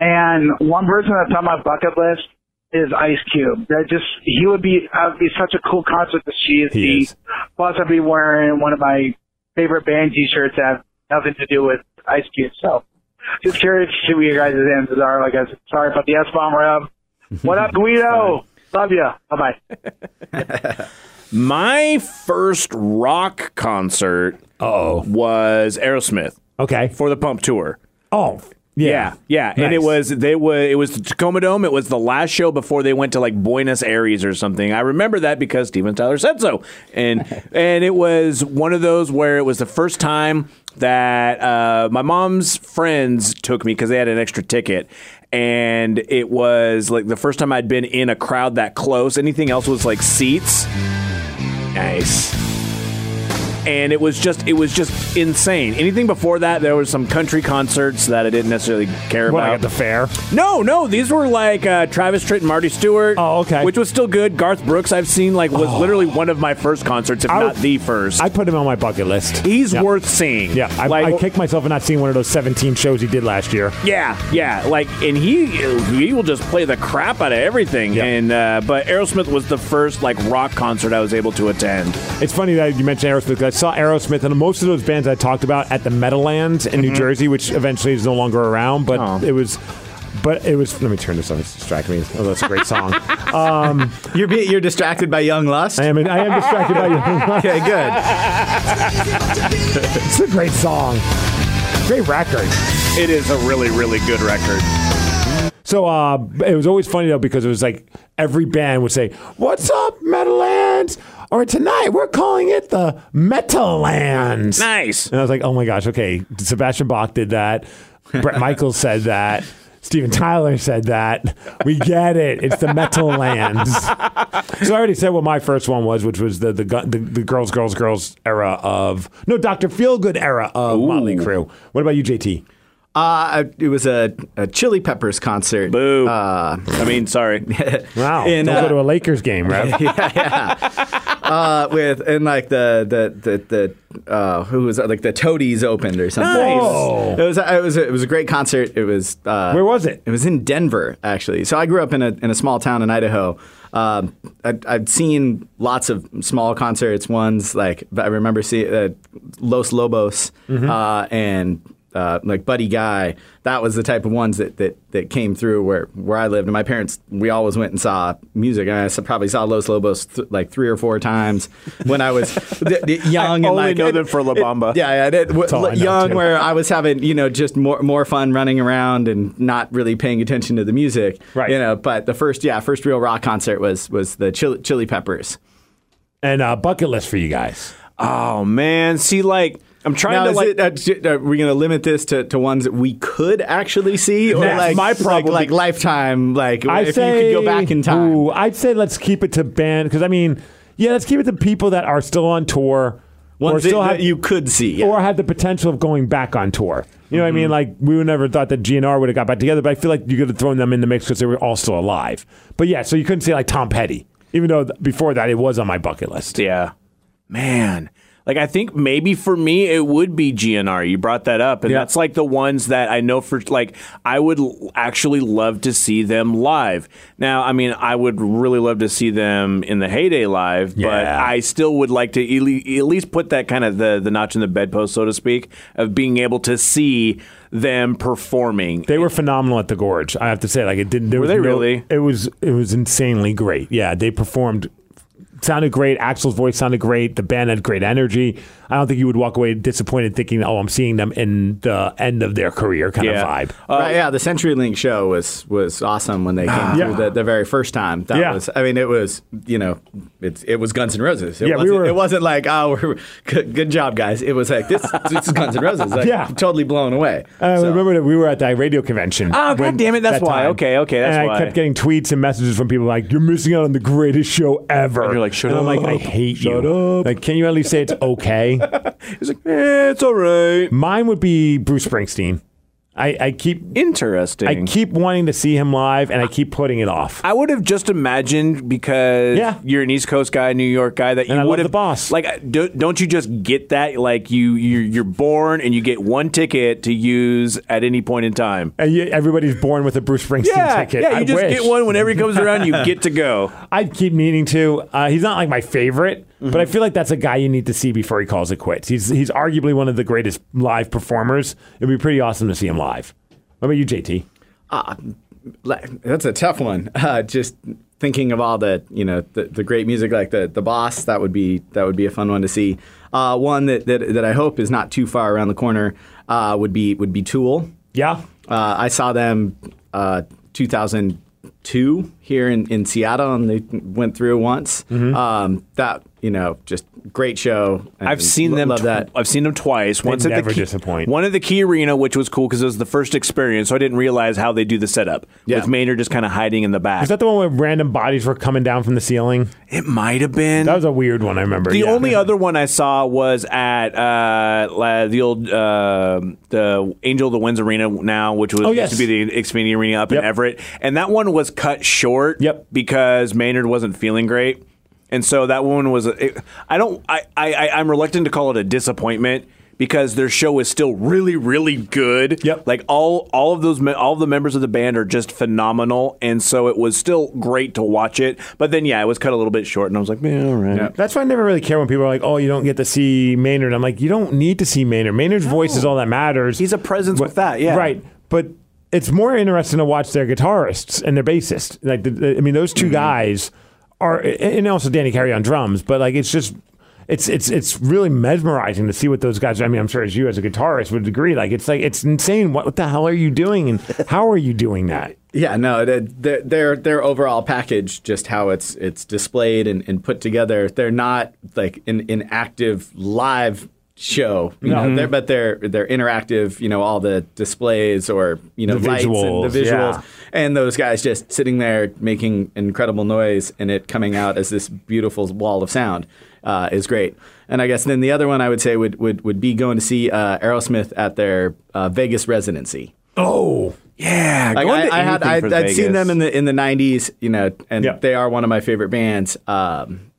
[SPEAKER 8] And one person that's on my bucket list is Ice Cube. That just he would be I would be such a cool concert to see.
[SPEAKER 2] He is.
[SPEAKER 8] Plus, I'd be wearing one of my favorite band T-shirts that have nothing to do with Ice Cube. So, just curious to see what your guys' answers are. Like I said, sorry about the S bomb rub. What up, Guido? Love you. Bye bye.
[SPEAKER 3] My first rock concert
[SPEAKER 2] Oh.
[SPEAKER 3] was Aerosmith
[SPEAKER 2] Okay.
[SPEAKER 3] for the Pump Tour.
[SPEAKER 2] Oh.
[SPEAKER 3] Yeah, yeah, and it was they was it was the Tacoma Dome. It was the last show before they went to like Buenos Aires or something. I remember that because Steven Tyler said so, and and it was one of those where it was the first time that uh, my mom's friends took me because they had an extra ticket. And it was like the first time I'd been in a crowd that close. Anything else was like seats. Nice and it was just it was just insane. Anything before that, there was some country concerts that I didn't necessarily care
[SPEAKER 2] What, like
[SPEAKER 3] about.
[SPEAKER 2] at the fair?
[SPEAKER 3] no, no, these were like uh, Travis Tritt and Marty Stuart.
[SPEAKER 2] Oh, okay.
[SPEAKER 3] which was still good. Garth Brooks, I've seen like was literally one of my first concerts, if
[SPEAKER 2] I
[SPEAKER 3] not
[SPEAKER 2] would-
[SPEAKER 3] the first.
[SPEAKER 2] I put him on my bucket list.
[SPEAKER 3] He's
[SPEAKER 2] Yeah.
[SPEAKER 3] worth seeing.
[SPEAKER 2] Yeah, I,
[SPEAKER 3] like,
[SPEAKER 2] I kicked myself for not seeing one of those 17 shows he did last year.
[SPEAKER 3] Yeah, yeah, like, and he he will just play the crap out of everything.
[SPEAKER 2] Yeah.
[SPEAKER 3] And uh, but Aerosmith was the first like rock concert I was able to attend.
[SPEAKER 2] It's funny that you mentioned Aerosmith. 'cause saw Aerosmith and most of those bands I talked about at the Meadowlands in New Jersey, which eventually is no longer around. But
[SPEAKER 3] Oh.
[SPEAKER 2] it was, but it was. Let me turn this on. It's distracting me. Oh, that's a great song. um,
[SPEAKER 7] You're be, you're distracted by Young Lust.
[SPEAKER 2] I am. I am distracted by you.
[SPEAKER 7] Okay, good.
[SPEAKER 2] it's a great song. Great record.
[SPEAKER 3] It is a really really good record.
[SPEAKER 2] So uh, it was always funny though because it was like every band would say, "What's up, Meadowlands?" Or tonight we're calling it the Metallands.
[SPEAKER 3] Nice.
[SPEAKER 2] And I was like, "Oh my gosh, okay." Sebastian Bach did that. Bret Michaels said that. Steven Tyler said that. We get it. It's the Metallands. so I already said what my first one was, which was the the, the, the girls, girls, girls era of no Doctor Feelgood era of Motley Crue. What about you, JT?
[SPEAKER 7] Uh, it was a, a Chili Peppers concert.
[SPEAKER 3] Boo.
[SPEAKER 7] Uh,
[SPEAKER 3] I mean, sorry.
[SPEAKER 2] Wow,
[SPEAKER 7] In,
[SPEAKER 2] don't
[SPEAKER 7] uh,
[SPEAKER 2] go to a Lakers game, right?
[SPEAKER 7] uh, with and like the the the, the uh, who was it? like the Toadies opened or something.
[SPEAKER 3] Nice.
[SPEAKER 2] Whoa.
[SPEAKER 7] It was it was a, it was a great concert. It was uh,
[SPEAKER 2] Where was it?
[SPEAKER 7] It was in Denver actually. So I grew up in a in a small town in Idaho. Um, I'd, I'd seen lots of small concerts. Ones like I remember seeing uh, Los Lobos
[SPEAKER 2] Mm-hmm.
[SPEAKER 7] uh, and. Uh, like Buddy Guy, that was the type of ones that, that, that came through where, where I lived. And my parents, we always went and saw music. And I s- probably saw Los Lobos th- like three or four times when I was th- th- young. and
[SPEAKER 3] only
[SPEAKER 7] like,
[SPEAKER 3] know
[SPEAKER 7] it-
[SPEAKER 3] them for La
[SPEAKER 7] it-
[SPEAKER 3] Bamba.
[SPEAKER 7] yeah, yeah, I did. W-
[SPEAKER 2] all I know,
[SPEAKER 7] young,
[SPEAKER 2] too.
[SPEAKER 7] where I was having, you know, just more more fun running around and not really paying attention to the music.
[SPEAKER 2] Right.
[SPEAKER 7] You know, but the first, yeah, first real rock concert was was the Chili, Chili Peppers.
[SPEAKER 2] And uh, bucket list for you guys.
[SPEAKER 3] Oh man, see, like I'm trying
[SPEAKER 7] Now,
[SPEAKER 3] to like.
[SPEAKER 7] it, uh, are we going to limit this to, to ones that we could actually see, or
[SPEAKER 2] That's
[SPEAKER 7] like
[SPEAKER 2] my problem.
[SPEAKER 7] like, like lifetime? Like
[SPEAKER 2] I
[SPEAKER 7] if
[SPEAKER 2] say,
[SPEAKER 7] you could go back in time.
[SPEAKER 2] Ooh, I'd say let's keep it to band because I mean, yeah, let's keep it to people that are still on tour or
[SPEAKER 7] Ones that,
[SPEAKER 2] still
[SPEAKER 7] that
[SPEAKER 2] have
[SPEAKER 7] you could see. yeah.
[SPEAKER 2] or have the potential of going back on tour. You know what I
[SPEAKER 7] Mm-hmm.
[SPEAKER 2] mean? Like we would never thought that GNR would have got back together, but I feel like you could have thrown them in the mix because they were all still alive. But yeah, so you couldn't say like Tom Petty, even though th- before that it was on my bucket list.
[SPEAKER 3] Yeah. Man. Like I think maybe for me it would be GNR. You brought that up, and
[SPEAKER 2] Yeah.
[SPEAKER 3] that's like the ones that I know for like I would l- actually love to see them live. Now, I mean, I would really love to see them in the heyday live, but I still would like to at at least put that kind of the the notch in the bedpost, so to speak, of being able to see them performing.
[SPEAKER 2] They were phenomenal at the Gorge. I have to say, like it didn't.
[SPEAKER 3] Were they
[SPEAKER 2] no-
[SPEAKER 3] really?
[SPEAKER 2] It was. It was insanely great. Yeah, they performed. Sounded great. Axl's voice sounded great. The band had great energy. I don't think you would walk away disappointed thinking, "Oh, I'm seeing them in the end of their career" kind
[SPEAKER 3] Yeah.
[SPEAKER 2] of vibe.
[SPEAKER 7] right, yeah, the CenturyLink show was was awesome when they came
[SPEAKER 2] Ah. Yeah.
[SPEAKER 7] through the, the very first time. That
[SPEAKER 2] Yeah.
[SPEAKER 7] was, I mean, it was, you know, it's it was Guns N' Roses. It
[SPEAKER 2] Yeah, we
[SPEAKER 7] wasn't,
[SPEAKER 2] were-
[SPEAKER 7] It wasn't like, oh, we're, good, good job, guys. It was like this, this is Guns N' Roses. Like,
[SPEAKER 2] Yeah.
[SPEAKER 7] totally blown away.
[SPEAKER 2] I
[SPEAKER 7] So-
[SPEAKER 2] remember that we were at that radio convention.
[SPEAKER 3] Oh, God damn it, that's
[SPEAKER 2] that
[SPEAKER 3] why.
[SPEAKER 2] time.
[SPEAKER 3] Okay, okay, that's
[SPEAKER 2] and
[SPEAKER 3] why.
[SPEAKER 2] I kept getting tweets and messages from people like, "You're missing out on the greatest show ever."
[SPEAKER 3] And you're like, "Shut
[SPEAKER 2] and I'm like, I hate
[SPEAKER 3] Shut
[SPEAKER 2] you.
[SPEAKER 3] up.
[SPEAKER 2] Like, can you at least say it's okay?
[SPEAKER 3] It's like, eh, it's all right.
[SPEAKER 2] Mine would be Bruce Springsteen. I, I keep
[SPEAKER 3] Interesting.
[SPEAKER 2] I keep wanting to see him live, and I keep putting it off.
[SPEAKER 3] I would have just imagined because
[SPEAKER 2] Yeah.
[SPEAKER 3] you're an East Coast guy, New York guy, that you
[SPEAKER 2] And I love
[SPEAKER 3] would have
[SPEAKER 2] the boss.
[SPEAKER 3] Like, do, don't you just get that? Like, you you're, you're born and you get one ticket to use at any point in time.
[SPEAKER 2] And everybody's born with a Bruce Springsteen
[SPEAKER 3] Yeah,
[SPEAKER 2] ticket.
[SPEAKER 3] yeah. You
[SPEAKER 2] I
[SPEAKER 3] just
[SPEAKER 2] wish.
[SPEAKER 3] get one whenever he comes around. You get to go.
[SPEAKER 2] I keep meaning to. Uh, he's not like my favorite,
[SPEAKER 3] Mm-hmm.
[SPEAKER 2] But I feel like that's a guy you need to see before he calls it quits. He's he's arguably one of the greatest live performers. It'd be pretty awesome to see him live. What about you, JT?
[SPEAKER 7] Uh, that's a tough one. Uh, just thinking of all the you know the, the great music like the the boss that would be that would be a fun one to see. Uh, one that, that that I hope is not too far around the corner uh, would be would be Tool.
[SPEAKER 2] Yeah,
[SPEAKER 7] uh, I saw them uh, 2000 two here in, in Seattle, and they went through once. Mm-hmm. Um, that you know just great show. and
[SPEAKER 3] I've seen
[SPEAKER 7] lo-
[SPEAKER 3] them.
[SPEAKER 7] Love
[SPEAKER 3] tw-
[SPEAKER 7] that.
[SPEAKER 3] I've seen them twice. Once at
[SPEAKER 2] never
[SPEAKER 3] the key,
[SPEAKER 2] disappoint.
[SPEAKER 3] One at the Key Arena, which was cool because it was the first experience, so I didn't realize how they do the setup
[SPEAKER 7] Yeah.
[SPEAKER 3] with Maynard just kind of hiding in the back.
[SPEAKER 2] is that the one where random bodies were coming down from the ceiling?
[SPEAKER 3] it might have been.
[SPEAKER 2] That was a weird one. I remember.
[SPEAKER 3] The
[SPEAKER 2] yeah.
[SPEAKER 3] only other one I saw was at uh, the old uh, the Angel of the Winds Arena now, which was
[SPEAKER 2] Oh,
[SPEAKER 3] used to be the Xfinity Arena up
[SPEAKER 2] Yep.
[SPEAKER 3] in Everett, and that one was cut short.
[SPEAKER 2] Yep.
[SPEAKER 3] because Maynard wasn't feeling great, and so that one was. A, it, I don't. I, I I'm reluctant to call it a disappointment. Because their show is still really, really good.
[SPEAKER 2] Yep.
[SPEAKER 3] Like all, all of those, all of the members of the band are just phenomenal, and so it was still great to watch it. But then, yeah, it was cut a little bit short, and I was like, man, all right.
[SPEAKER 2] That's why I never really care when people are like, "Oh, you don't get to see Maynard." I'm like, "You don't need to see Maynard. Maynard's voice is all that matters."
[SPEAKER 3] He's a presence with that, yeah.
[SPEAKER 2] right. But it's more interesting to watch their guitarists and their bassist. Like, the, the- I mean, those 2
[SPEAKER 3] Mm-hmm.
[SPEAKER 2] guys are, and also Danny Carey on drums. But like, it's just. It's it's it's really mesmerizing to see what those guys. I mean, I'm sure as you as a guitarist would agree. Like, it's like it's insane. What, what the hell are you doing, and how are you doing that?
[SPEAKER 7] Yeah, no, their their their overall package, just how it's it's displayed and, and put together, they're not like in an active live show, you know, they're, but they're they're interactive, you know, all the displays or you know
[SPEAKER 2] The
[SPEAKER 7] lights and the visuals,
[SPEAKER 2] yeah.
[SPEAKER 7] and those guys just sitting there making incredible noise and it coming out as this beautiful wall of sound uh, is great. And I guess then the other one I would say would would, would be going to see uh, Aerosmith at their uh, Vegas residency.
[SPEAKER 2] Oh,
[SPEAKER 3] Yeah,
[SPEAKER 7] Like
[SPEAKER 3] going
[SPEAKER 7] I,
[SPEAKER 3] to
[SPEAKER 7] I had,
[SPEAKER 3] for
[SPEAKER 7] I'd seen them in the in the '90s, you know, and
[SPEAKER 2] Yeah.
[SPEAKER 7] they are one of my favorite bands. Um,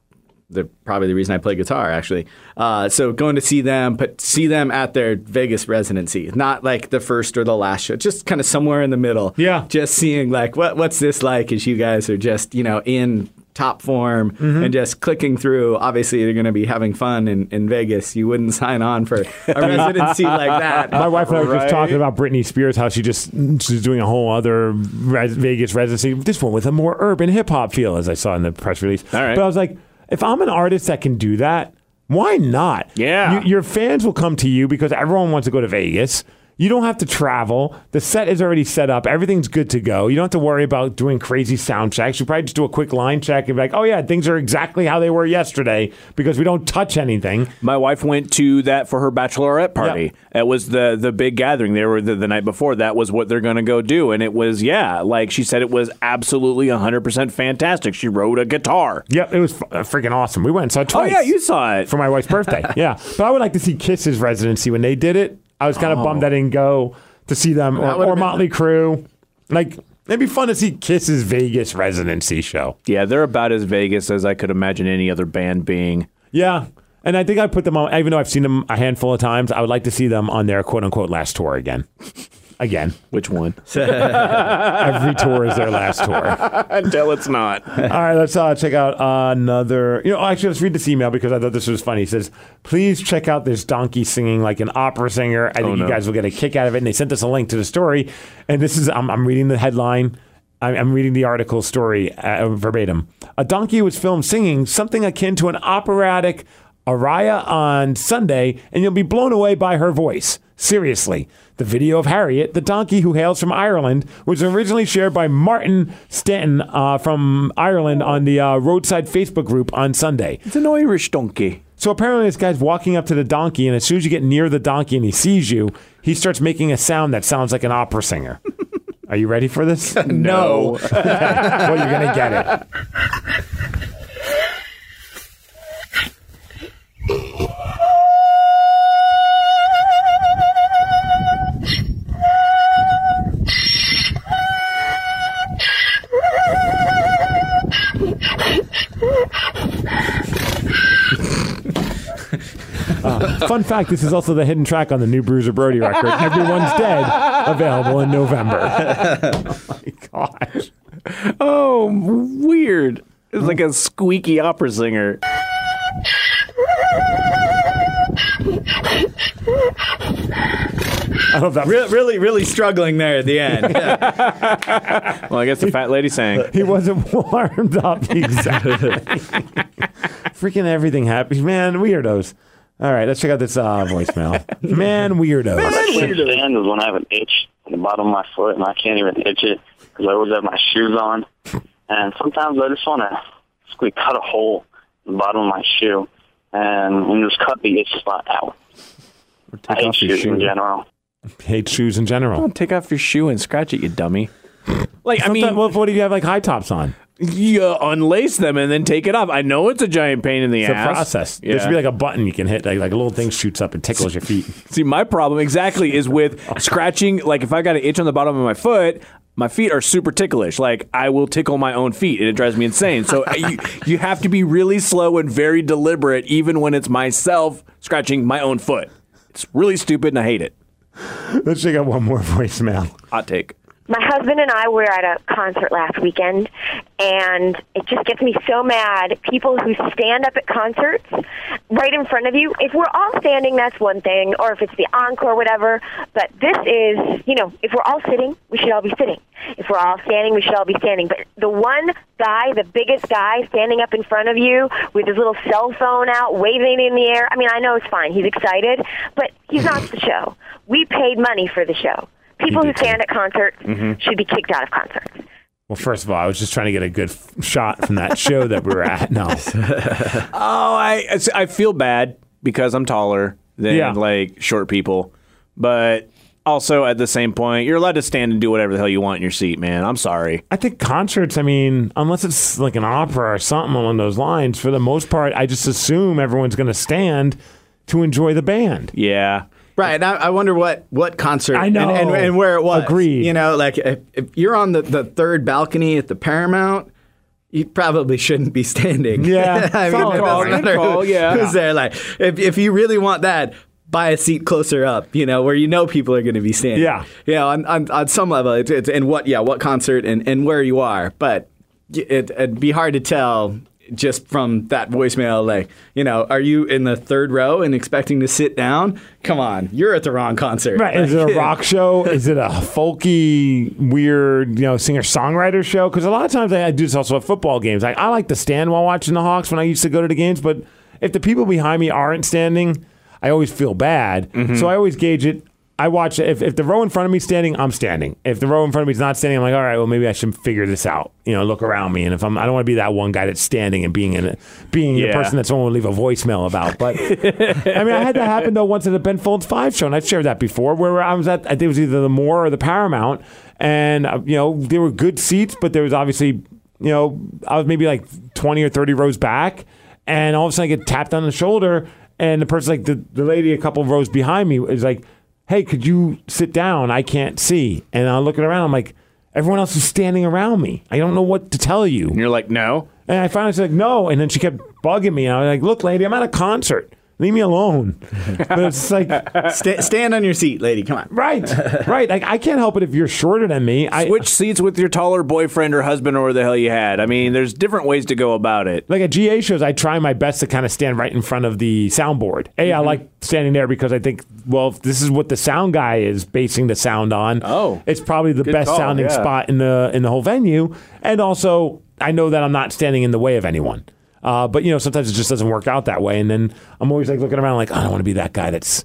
[SPEAKER 7] they're probably the reason I play guitar, actually. Uh, so going to see them, but see them at their Vegas residency, not like the first or the last show, just kind of somewhere in the middle.
[SPEAKER 2] Yeah.
[SPEAKER 7] just seeing like what what's this like as you guys are just you know in top form
[SPEAKER 2] Mm-hmm.
[SPEAKER 7] and just clicking through. Obviously, they're going to be having fun in, in Vegas. You wouldn't sign on for a residency like that.
[SPEAKER 2] My wife and I were just talking about Britney Spears, how she just she's doing a whole other res- Vegas residency. This one with a more urban hip hop feel, as I saw in the press release.
[SPEAKER 3] All right.
[SPEAKER 2] But I was like, if I'm an artist that can do that, why not?
[SPEAKER 3] Yeah.
[SPEAKER 2] You, your fans will come to you because everyone wants to go to Vegas. You don't have to travel. The set is already set up. Everything's good to go. You don't have to worry about doing crazy sound checks. You probably just do a quick line check and be like, oh, yeah, things are exactly how they were yesterday because we don't touch anything.
[SPEAKER 3] My wife went to that for her bachelorette party.
[SPEAKER 2] Yep.
[SPEAKER 3] It was the the big gathering. They were the, the night before. That was what they're going to go do, and it was yeah. Like she said, it was absolutely hundred percent fantastic. She wrote a guitar.
[SPEAKER 2] Yep, it was f- uh, freaking awesome. We went and saw it
[SPEAKER 3] Oh yeah, you saw it.
[SPEAKER 2] for my wife's birthday. yeah, but I would like to see Kiss's residency when they did it. I was kind of bummed
[SPEAKER 3] Oh.
[SPEAKER 2] I didn't go to see them or, or Motley Crue. Like it'd be fun to see Kiss's Vegas residency show.
[SPEAKER 3] Yeah, they're about as Vegas as I could imagine any other band being.
[SPEAKER 2] Yeah. And I think I put them on, even though I've seen them a handful of times, I would like to see them on their quote unquote last tour again. Again.
[SPEAKER 3] Which one?
[SPEAKER 2] Every tour is their last tour.
[SPEAKER 3] Until it's not.
[SPEAKER 2] All right, let's uh, check out another. You know, actually, let's read this email because I thought this was funny. It says, "Please check out this donkey singing like an opera singer. I think
[SPEAKER 3] Oh,
[SPEAKER 2] you guys will get a kick out of it." And they sent us a link to the story. And this is I'm, I'm reading the headline. I'm, I'm reading the article story uh, verbatim. A donkey was filmed singing something akin to an operatic aria on Sunday, and you'll be blown away by her voice. Seriously. The video of Harriet, the donkey who hails from Ireland, was originally shared by Martin Stanton uh, from Ireland on the uh, Roadside Facebook group on Sunday.
[SPEAKER 3] It's an Irish donkey.
[SPEAKER 2] So apparently, this guy's walking up to the donkey, and as soon as you get near the donkey and he sees you, he starts making a sound that sounds like an opera singer. Are you ready for this?
[SPEAKER 7] No.
[SPEAKER 2] well, you're going to get it. Uh, fun fact: This is also the hidden track on the new Bruiser Brody record. Everyone's dead, available in November. oh my gosh!
[SPEAKER 3] Oh, weird. It's like a squeaky opera singer.
[SPEAKER 2] I don't know that
[SPEAKER 7] Re- really, really struggling there at the end.
[SPEAKER 3] Well, I guess the fat lady sang.
[SPEAKER 2] He wasn't warmed up exactly. Freaking everything happens, man. Weirdos. All right, let's check out this uh, voicemail. Man, weirdos.
[SPEAKER 9] can't stand is when I have an itch in the bottom of my foot and I can't even itch it because I always have my shoes on. And sometimes I just want to squeak cut a hole in the bottom of my shoe Um, and, and just cut the itch spot out. I hate
[SPEAKER 3] off your
[SPEAKER 9] shoes in general.
[SPEAKER 2] Hate shoes in general.
[SPEAKER 3] Don't take off your shoe and scratch it, you dummy. Like, I mean,
[SPEAKER 2] Sometimes- what, what do you have like high tops on?
[SPEAKER 3] you unlace them and then take it off. I know it's a giant pain in the
[SPEAKER 2] It's a
[SPEAKER 3] ass.
[SPEAKER 2] process.
[SPEAKER 3] Yeah.
[SPEAKER 2] There should be like a button you can hit, like, like a little thing shoots up and tickles your feet.
[SPEAKER 3] See, my problem exactly is with scratching. Like, if I got an itch on the bottom of my foot, my feet are super ticklish. Like, I will tickle my own feet, and it drives me insane. So you, you have to be really slow and very deliberate, even when it's myself scratching my own foot. It's really stupid, and I hate it.
[SPEAKER 2] Let's check out one more voicemail.
[SPEAKER 3] Hot take.
[SPEAKER 10] My husband and I were at a concert last weekend, and it just gets me so mad. People who stand up at concerts right in front of you. If we're all standing, that's one thing, or if it's the encore, whatever. But this is, you know, if we're all sitting, we should all be sitting. If we're all standing, we should all be standing. But the one guy, the biggest guy, standing up in front of you with his little cell phone out, waving in the air. I mean, I know it's fine. He's excited, but he's not the show. We paid money for the show. People who stand at concerts mm-hmm. should be kicked out of concerts.
[SPEAKER 2] Well, first of all, I was just trying to get a good f- shot from that show that we were at. No.
[SPEAKER 3] Oh, I I feel bad because I'm taller than
[SPEAKER 2] Yeah.
[SPEAKER 3] like short people, but also at the same point, you're allowed to stand and do whatever the hell you want in your seat, man. I'm sorry.
[SPEAKER 2] I think concerts, I mean, unless it's like an opera or something along those lines, for the most part, I just assume everyone's going to stand to enjoy the band.
[SPEAKER 3] Yeah.
[SPEAKER 7] Right. I, I wonder what what concert
[SPEAKER 2] I know.
[SPEAKER 7] And, and, and where it was.
[SPEAKER 2] Agreed.
[SPEAKER 7] You know, like if, if you're on the, the third balcony at the Paramount, you probably shouldn't be standing.
[SPEAKER 2] Yeah,
[SPEAKER 7] I mean, it
[SPEAKER 2] call,
[SPEAKER 7] doesn't matter
[SPEAKER 3] call,
[SPEAKER 7] who-
[SPEAKER 3] yeah.
[SPEAKER 7] who's there. Like, if if you really want that, buy a seat closer up. You know, where you know people are going to be standing.
[SPEAKER 2] Yeah.
[SPEAKER 7] You know, on on, on some level, it's, it's and what yeah, what concert and, and where you are, but it, it'd be hard to tell. Just from that voicemail, like, you know, are you in the third row and expecting to sit down? Come on, you're at the wrong concert.
[SPEAKER 2] Right. Is it a rock show? Is it a folky, weird, you know, singer songwriter show? Because a lot of times I, do this also at football games. Like, I like to stand while watching the Hawks when I used to go to the games, but if the people behind me aren't standing, I always feel bad. Mm-hmm. So I always gauge it. I watch if, if the row in front of me is standing, I'm standing. If the row in front of me is not standing, I'm like, all right, well maybe I should figure this out. You know, look around me. And if I'm, I don't want to be that one guy that's standing and being in it, being the person that someone will leave a voicemail about. But I mean, I had that happen though once at the Ben Folds Five show, and I've shared that before, where I was at. I think it was either the Moore or the Paramount, and uh, you know there were good seats, but there was obviously you know I was maybe like twenty or thirty rows back, and all of a sudden I get tapped on the shoulder, and the person like the, the lady a couple of rows behind me is like, "Hey, could you sit down? I can't see." And I'm looking around, I'm like, everyone else is standing around me. I don't know what to tell you.
[SPEAKER 3] And you're like, no.
[SPEAKER 2] And I finally said no, and then she kept bugging me, and I was like, "Look, lady, I'm at a concert. Leave me alone." But it's like,
[SPEAKER 7] Sta- stand on your seat, lady. Come on.
[SPEAKER 2] right, right. Like I can't help it if you're shorter than me. I
[SPEAKER 3] Switch seats with your taller boyfriend or husband or whatever the hell you had. I mean, there's different ways to go about it.
[SPEAKER 2] like at GA shows, I try my best to kind of stand right in front of the soundboard. A, I mm-hmm. like standing there because I think, well, if this is what the sound guy is basing the sound on.
[SPEAKER 3] Oh.
[SPEAKER 2] it's probably the best
[SPEAKER 3] call,
[SPEAKER 2] sounding
[SPEAKER 3] yeah.
[SPEAKER 2] spot in the in the whole venue, and also I know that I'm not standing in the way of anyone. Uh, but you know, sometimes it just doesn't work out that way, and then I'm always like looking around, like I don't want to be that guy that's.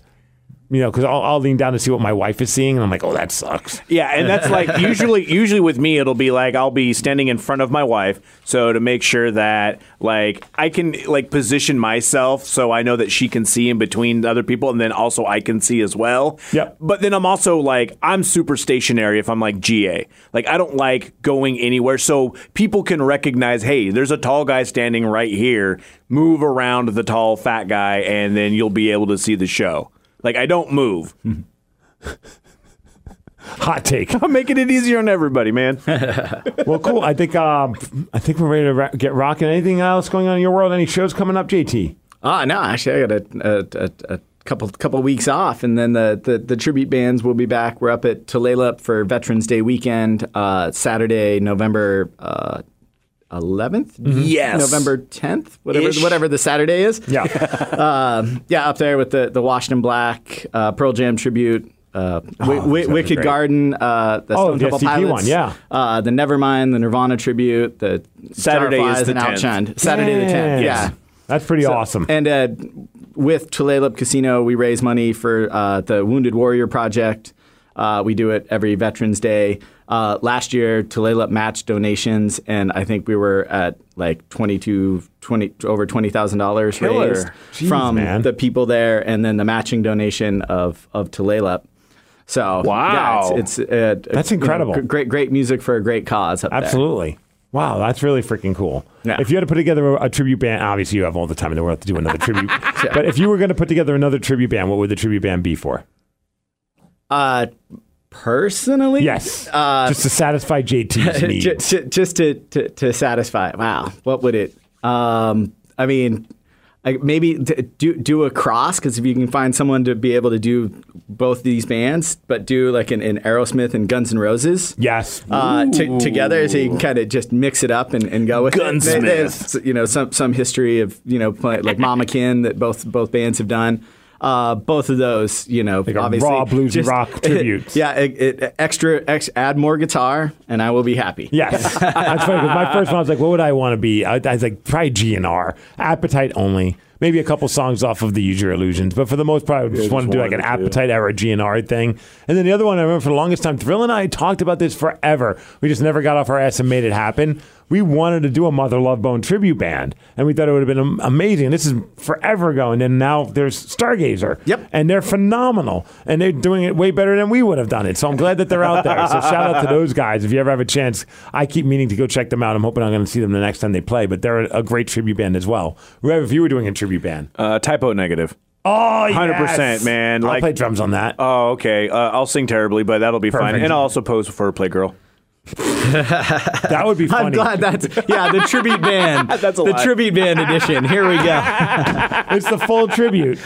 [SPEAKER 2] You know, because I'll, I'll lean down to see what my wife is seeing, and I'm like, "Oh, that sucks."
[SPEAKER 3] Yeah, and that's like usually usually with me it'll be like I'll be standing in front of my wife so to make sure that like I can like position myself so I know that she can see in between other people and then also I can see as well.
[SPEAKER 2] Yep.
[SPEAKER 3] But then I'm also like I'm super stationary if I'm like GA. Like I don't like going anywhere so people can recognize, "Hey, there's a tall guy standing right here. Move around the tall fat guy and then you'll be able to see the show." Like I don't move.
[SPEAKER 2] Hot take.
[SPEAKER 3] I'm making it easier on everybody, man.
[SPEAKER 2] well, cool. I think um, I think we're ready to ra- get rocking. Anything else going on in your world? Any shows coming up, JT?
[SPEAKER 7] Ah, no, actually, I got a, a, a, a couple couple weeks off, and then the, the, the tribute bands will be back. We're up at Tulalip for Veterans Day weekend, uh, Saturday, November uh, 11th?
[SPEAKER 3] Yes.
[SPEAKER 7] November 10th, whatever
[SPEAKER 3] Ish.
[SPEAKER 7] whatever the Saturday is.
[SPEAKER 2] Yeah.
[SPEAKER 7] Um, yeah, up there with the, the Washington Black, uh, Pearl Jam tribute. Uh, Wi-
[SPEAKER 2] those
[SPEAKER 7] Wicked. Garden, uh, the
[SPEAKER 2] Oh,
[SPEAKER 7] Stone
[SPEAKER 2] the
[SPEAKER 7] Temple Pilots,
[SPEAKER 2] one, yeah.
[SPEAKER 7] uh, the Nevermind, the Nirvana tribute, the
[SPEAKER 3] Saturday is the
[SPEAKER 7] and
[SPEAKER 3] 10th.
[SPEAKER 7] Outshined. Saturday the 10th, yeah.
[SPEAKER 2] That's pretty
[SPEAKER 7] So-
[SPEAKER 2] awesome.
[SPEAKER 7] And uh, with Tulalip Casino, we raise money for uh, the Wounded Warrior Project. Uh, we do it every Veterans Day. Uh, last year, Tulalip matched donations, and I think we were at like 22, 20, over $20,000 raised
[SPEAKER 2] Jeez,
[SPEAKER 7] from
[SPEAKER 2] man.
[SPEAKER 7] the people there, and then the matching donation of, of Tulalip. So,
[SPEAKER 3] Wow.
[SPEAKER 7] yeah, it's, it's uh,
[SPEAKER 2] That's
[SPEAKER 7] you know,
[SPEAKER 2] incredible.
[SPEAKER 7] great, great music for a great cause up there.
[SPEAKER 2] Absolutely. Wow, that's really freaking cool.
[SPEAKER 7] Yeah.
[SPEAKER 2] If you had to put together a, a tribute band, obviously you have all the time in the world to do another tribute. But if you were going to put together another tribute band, what would the tribute band be for?
[SPEAKER 7] Uh, personally,
[SPEAKER 2] Yes.
[SPEAKER 7] Uh,
[SPEAKER 2] Just to satisfy JT's needs.
[SPEAKER 7] ju- just to, to, to satisfy. Wow, what would it? Um, I mean, I, maybe do do a cross because if you can find someone to be able to do both these bands, but do like an, an Aerosmith and Guns N' Roses.
[SPEAKER 2] yes.
[SPEAKER 7] Uh, to, together, so you can kind of just mix it up and, and go with it.
[SPEAKER 3] Gunsmith.
[SPEAKER 7] There's you know some some history of you know like Mama Kin that both both bands have done. Uh, both of those, you know,
[SPEAKER 2] Like a
[SPEAKER 7] obviously
[SPEAKER 2] raw blues and rock tributes.
[SPEAKER 7] yeah, it, it, extra, ex, add more guitar, and I will be happy.
[SPEAKER 2] Yes, that's funny. Because my first one, I was like, "What would I want to be?" I, I was like, "Probably GNR, Appetite only, maybe a couple songs off of the Use Your Illusions." But for the most part, I just want to do like an Appetite era GNR thing. And then the other one, I remember for the longest time, Thrill and I talked about this forever. We just never got off our ass and made it happen. We wanted to do a Mother Love Bone tribute band, and we thought it would have been amazing. This is forever ago, and then now there's Stargazer.
[SPEAKER 7] Yep.
[SPEAKER 2] and they're phenomenal, and they're doing it way better than we would have done it. So I'm glad that they're out there. So shout out to those guys. If you ever have a chance, I keep meaning to go check them out. I'm hoping I'm going to see them the next time they play. But they're a great tribute band as well. Rev, if you were doing a tribute band,
[SPEAKER 3] Uh, Type O Negative.
[SPEAKER 2] oh,
[SPEAKER 3] 100%, man.
[SPEAKER 2] I'll play drums on that.
[SPEAKER 3] Oh, okay. Uh, I'll sing terribly, but that'll be fun.
[SPEAKER 2] Perfect.
[SPEAKER 3] And I'll also pose for a playgirl.
[SPEAKER 2] That would be funny.
[SPEAKER 7] I'm glad that's yeah the tribute band.
[SPEAKER 3] That's a
[SPEAKER 7] the
[SPEAKER 3] lot.
[SPEAKER 7] tribute band edition. Here we go.
[SPEAKER 2] it's the full tribute.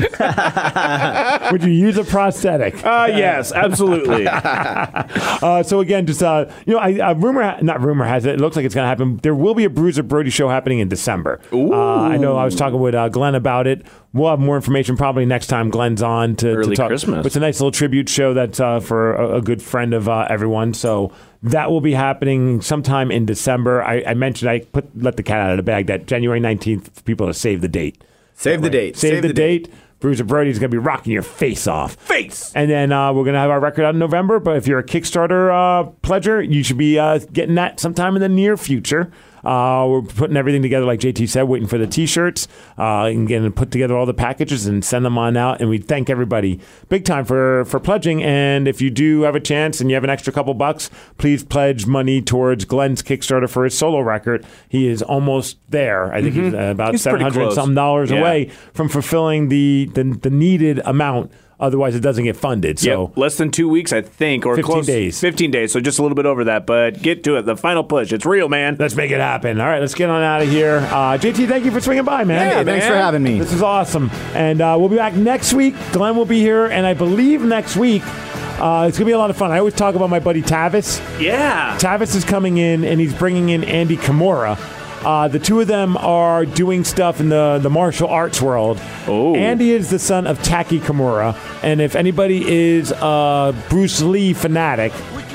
[SPEAKER 2] would you use a prosthetic?
[SPEAKER 3] Uh, yes, absolutely.
[SPEAKER 2] Uh, so again, just uh, you know, I, uh, rumor, not rumor has it. It looks like it's going to happen. There will be a Bruiser Brody show happening in December. Uh, I know. I was talking with uh, Glenn about it. We'll have more information probably next time Glenn's on to, to
[SPEAKER 3] Early
[SPEAKER 2] talk.
[SPEAKER 3] Christmas.
[SPEAKER 2] But it's a nice little tribute show that's uh, for a, a good friend of uh, everyone. So that will be happening sometime in December. I, I mentioned I put let the cat out of the bag that January nineteenth people to save the date.
[SPEAKER 7] Save the date.
[SPEAKER 2] Save, the, date. Bruiser Brody's going to be rocking your face off.
[SPEAKER 3] Face.
[SPEAKER 2] And then uh, we're going to have our record out in November. But if you're a Kickstarter uh, pledger, you should be uh, getting that sometime in the near future. Uh, we're putting everything together, like JT said, waiting for the T-shirts, uh, and getting put together all the packages and send them on out. And we thank everybody big time for for pledging. And if you do have a chance and you have an extra couple bucks, please pledge money towards Glenn's Kickstarter for his solo record. He is almost there. I think he's uh, about
[SPEAKER 3] He's
[SPEAKER 2] seven hundred something dollars
[SPEAKER 3] Yeah.
[SPEAKER 2] away from fulfilling the, the the needed amount. Otherwise, it doesn't get funded. So.
[SPEAKER 3] Yep, less than two weeks, I think, or
[SPEAKER 2] 15
[SPEAKER 3] close.
[SPEAKER 2] days.
[SPEAKER 3] Fifteen days, so just a little bit over that. But get to it. The final push. It's real, man.
[SPEAKER 2] Let's make it happen. All right, let's get on out of here. Uh, JT, thank you for swinging by, man.
[SPEAKER 7] Yeah, thanks for having me.
[SPEAKER 2] This is awesome. And uh, we'll be back next week. Glenn will be here, and I believe next week uh, it's going to be a lot of fun. I always talk about my buddy Tavis.
[SPEAKER 3] Yeah.
[SPEAKER 2] Tavis is coming in, and he's bringing in Andy Kimura. Uh, the two of them are doing stuff in the, the martial arts world.
[SPEAKER 3] Oh.
[SPEAKER 2] Andy is the son of Taki Kimura, and if anybody is a Bruce Lee fanatic,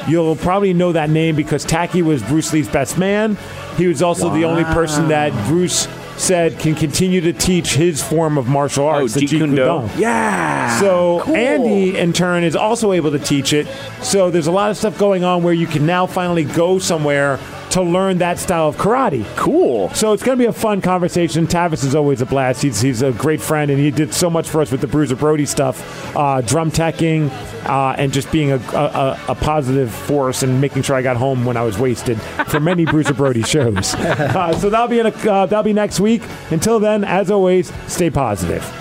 [SPEAKER 2] you'll probably know that name because Taki was Bruce Lee's best man. He was also the only person that Bruce said can continue to teach his form of martial
[SPEAKER 3] Oh,
[SPEAKER 2] arts, the Jeet
[SPEAKER 3] Kune Do.
[SPEAKER 2] Kune Do.
[SPEAKER 3] Yeah.
[SPEAKER 2] So Andy, in turn, is also able to teach it. So there's a lot of stuff going on where you can now finally go somewhere to learn that style of karate.
[SPEAKER 3] cool.
[SPEAKER 2] So it's going to be a fun conversation. Tavis is always a blast. He's, he's a great friend, and he did so much for us with the Bruiser Brody stuff, uh, drum teching, uh, and just being a, a, a positive force and making sure I got home when I was wasted for many Bruiser Brody shows. Uh, so that'll be in a, uh, that'll be next week. Until then, as always, stay positive.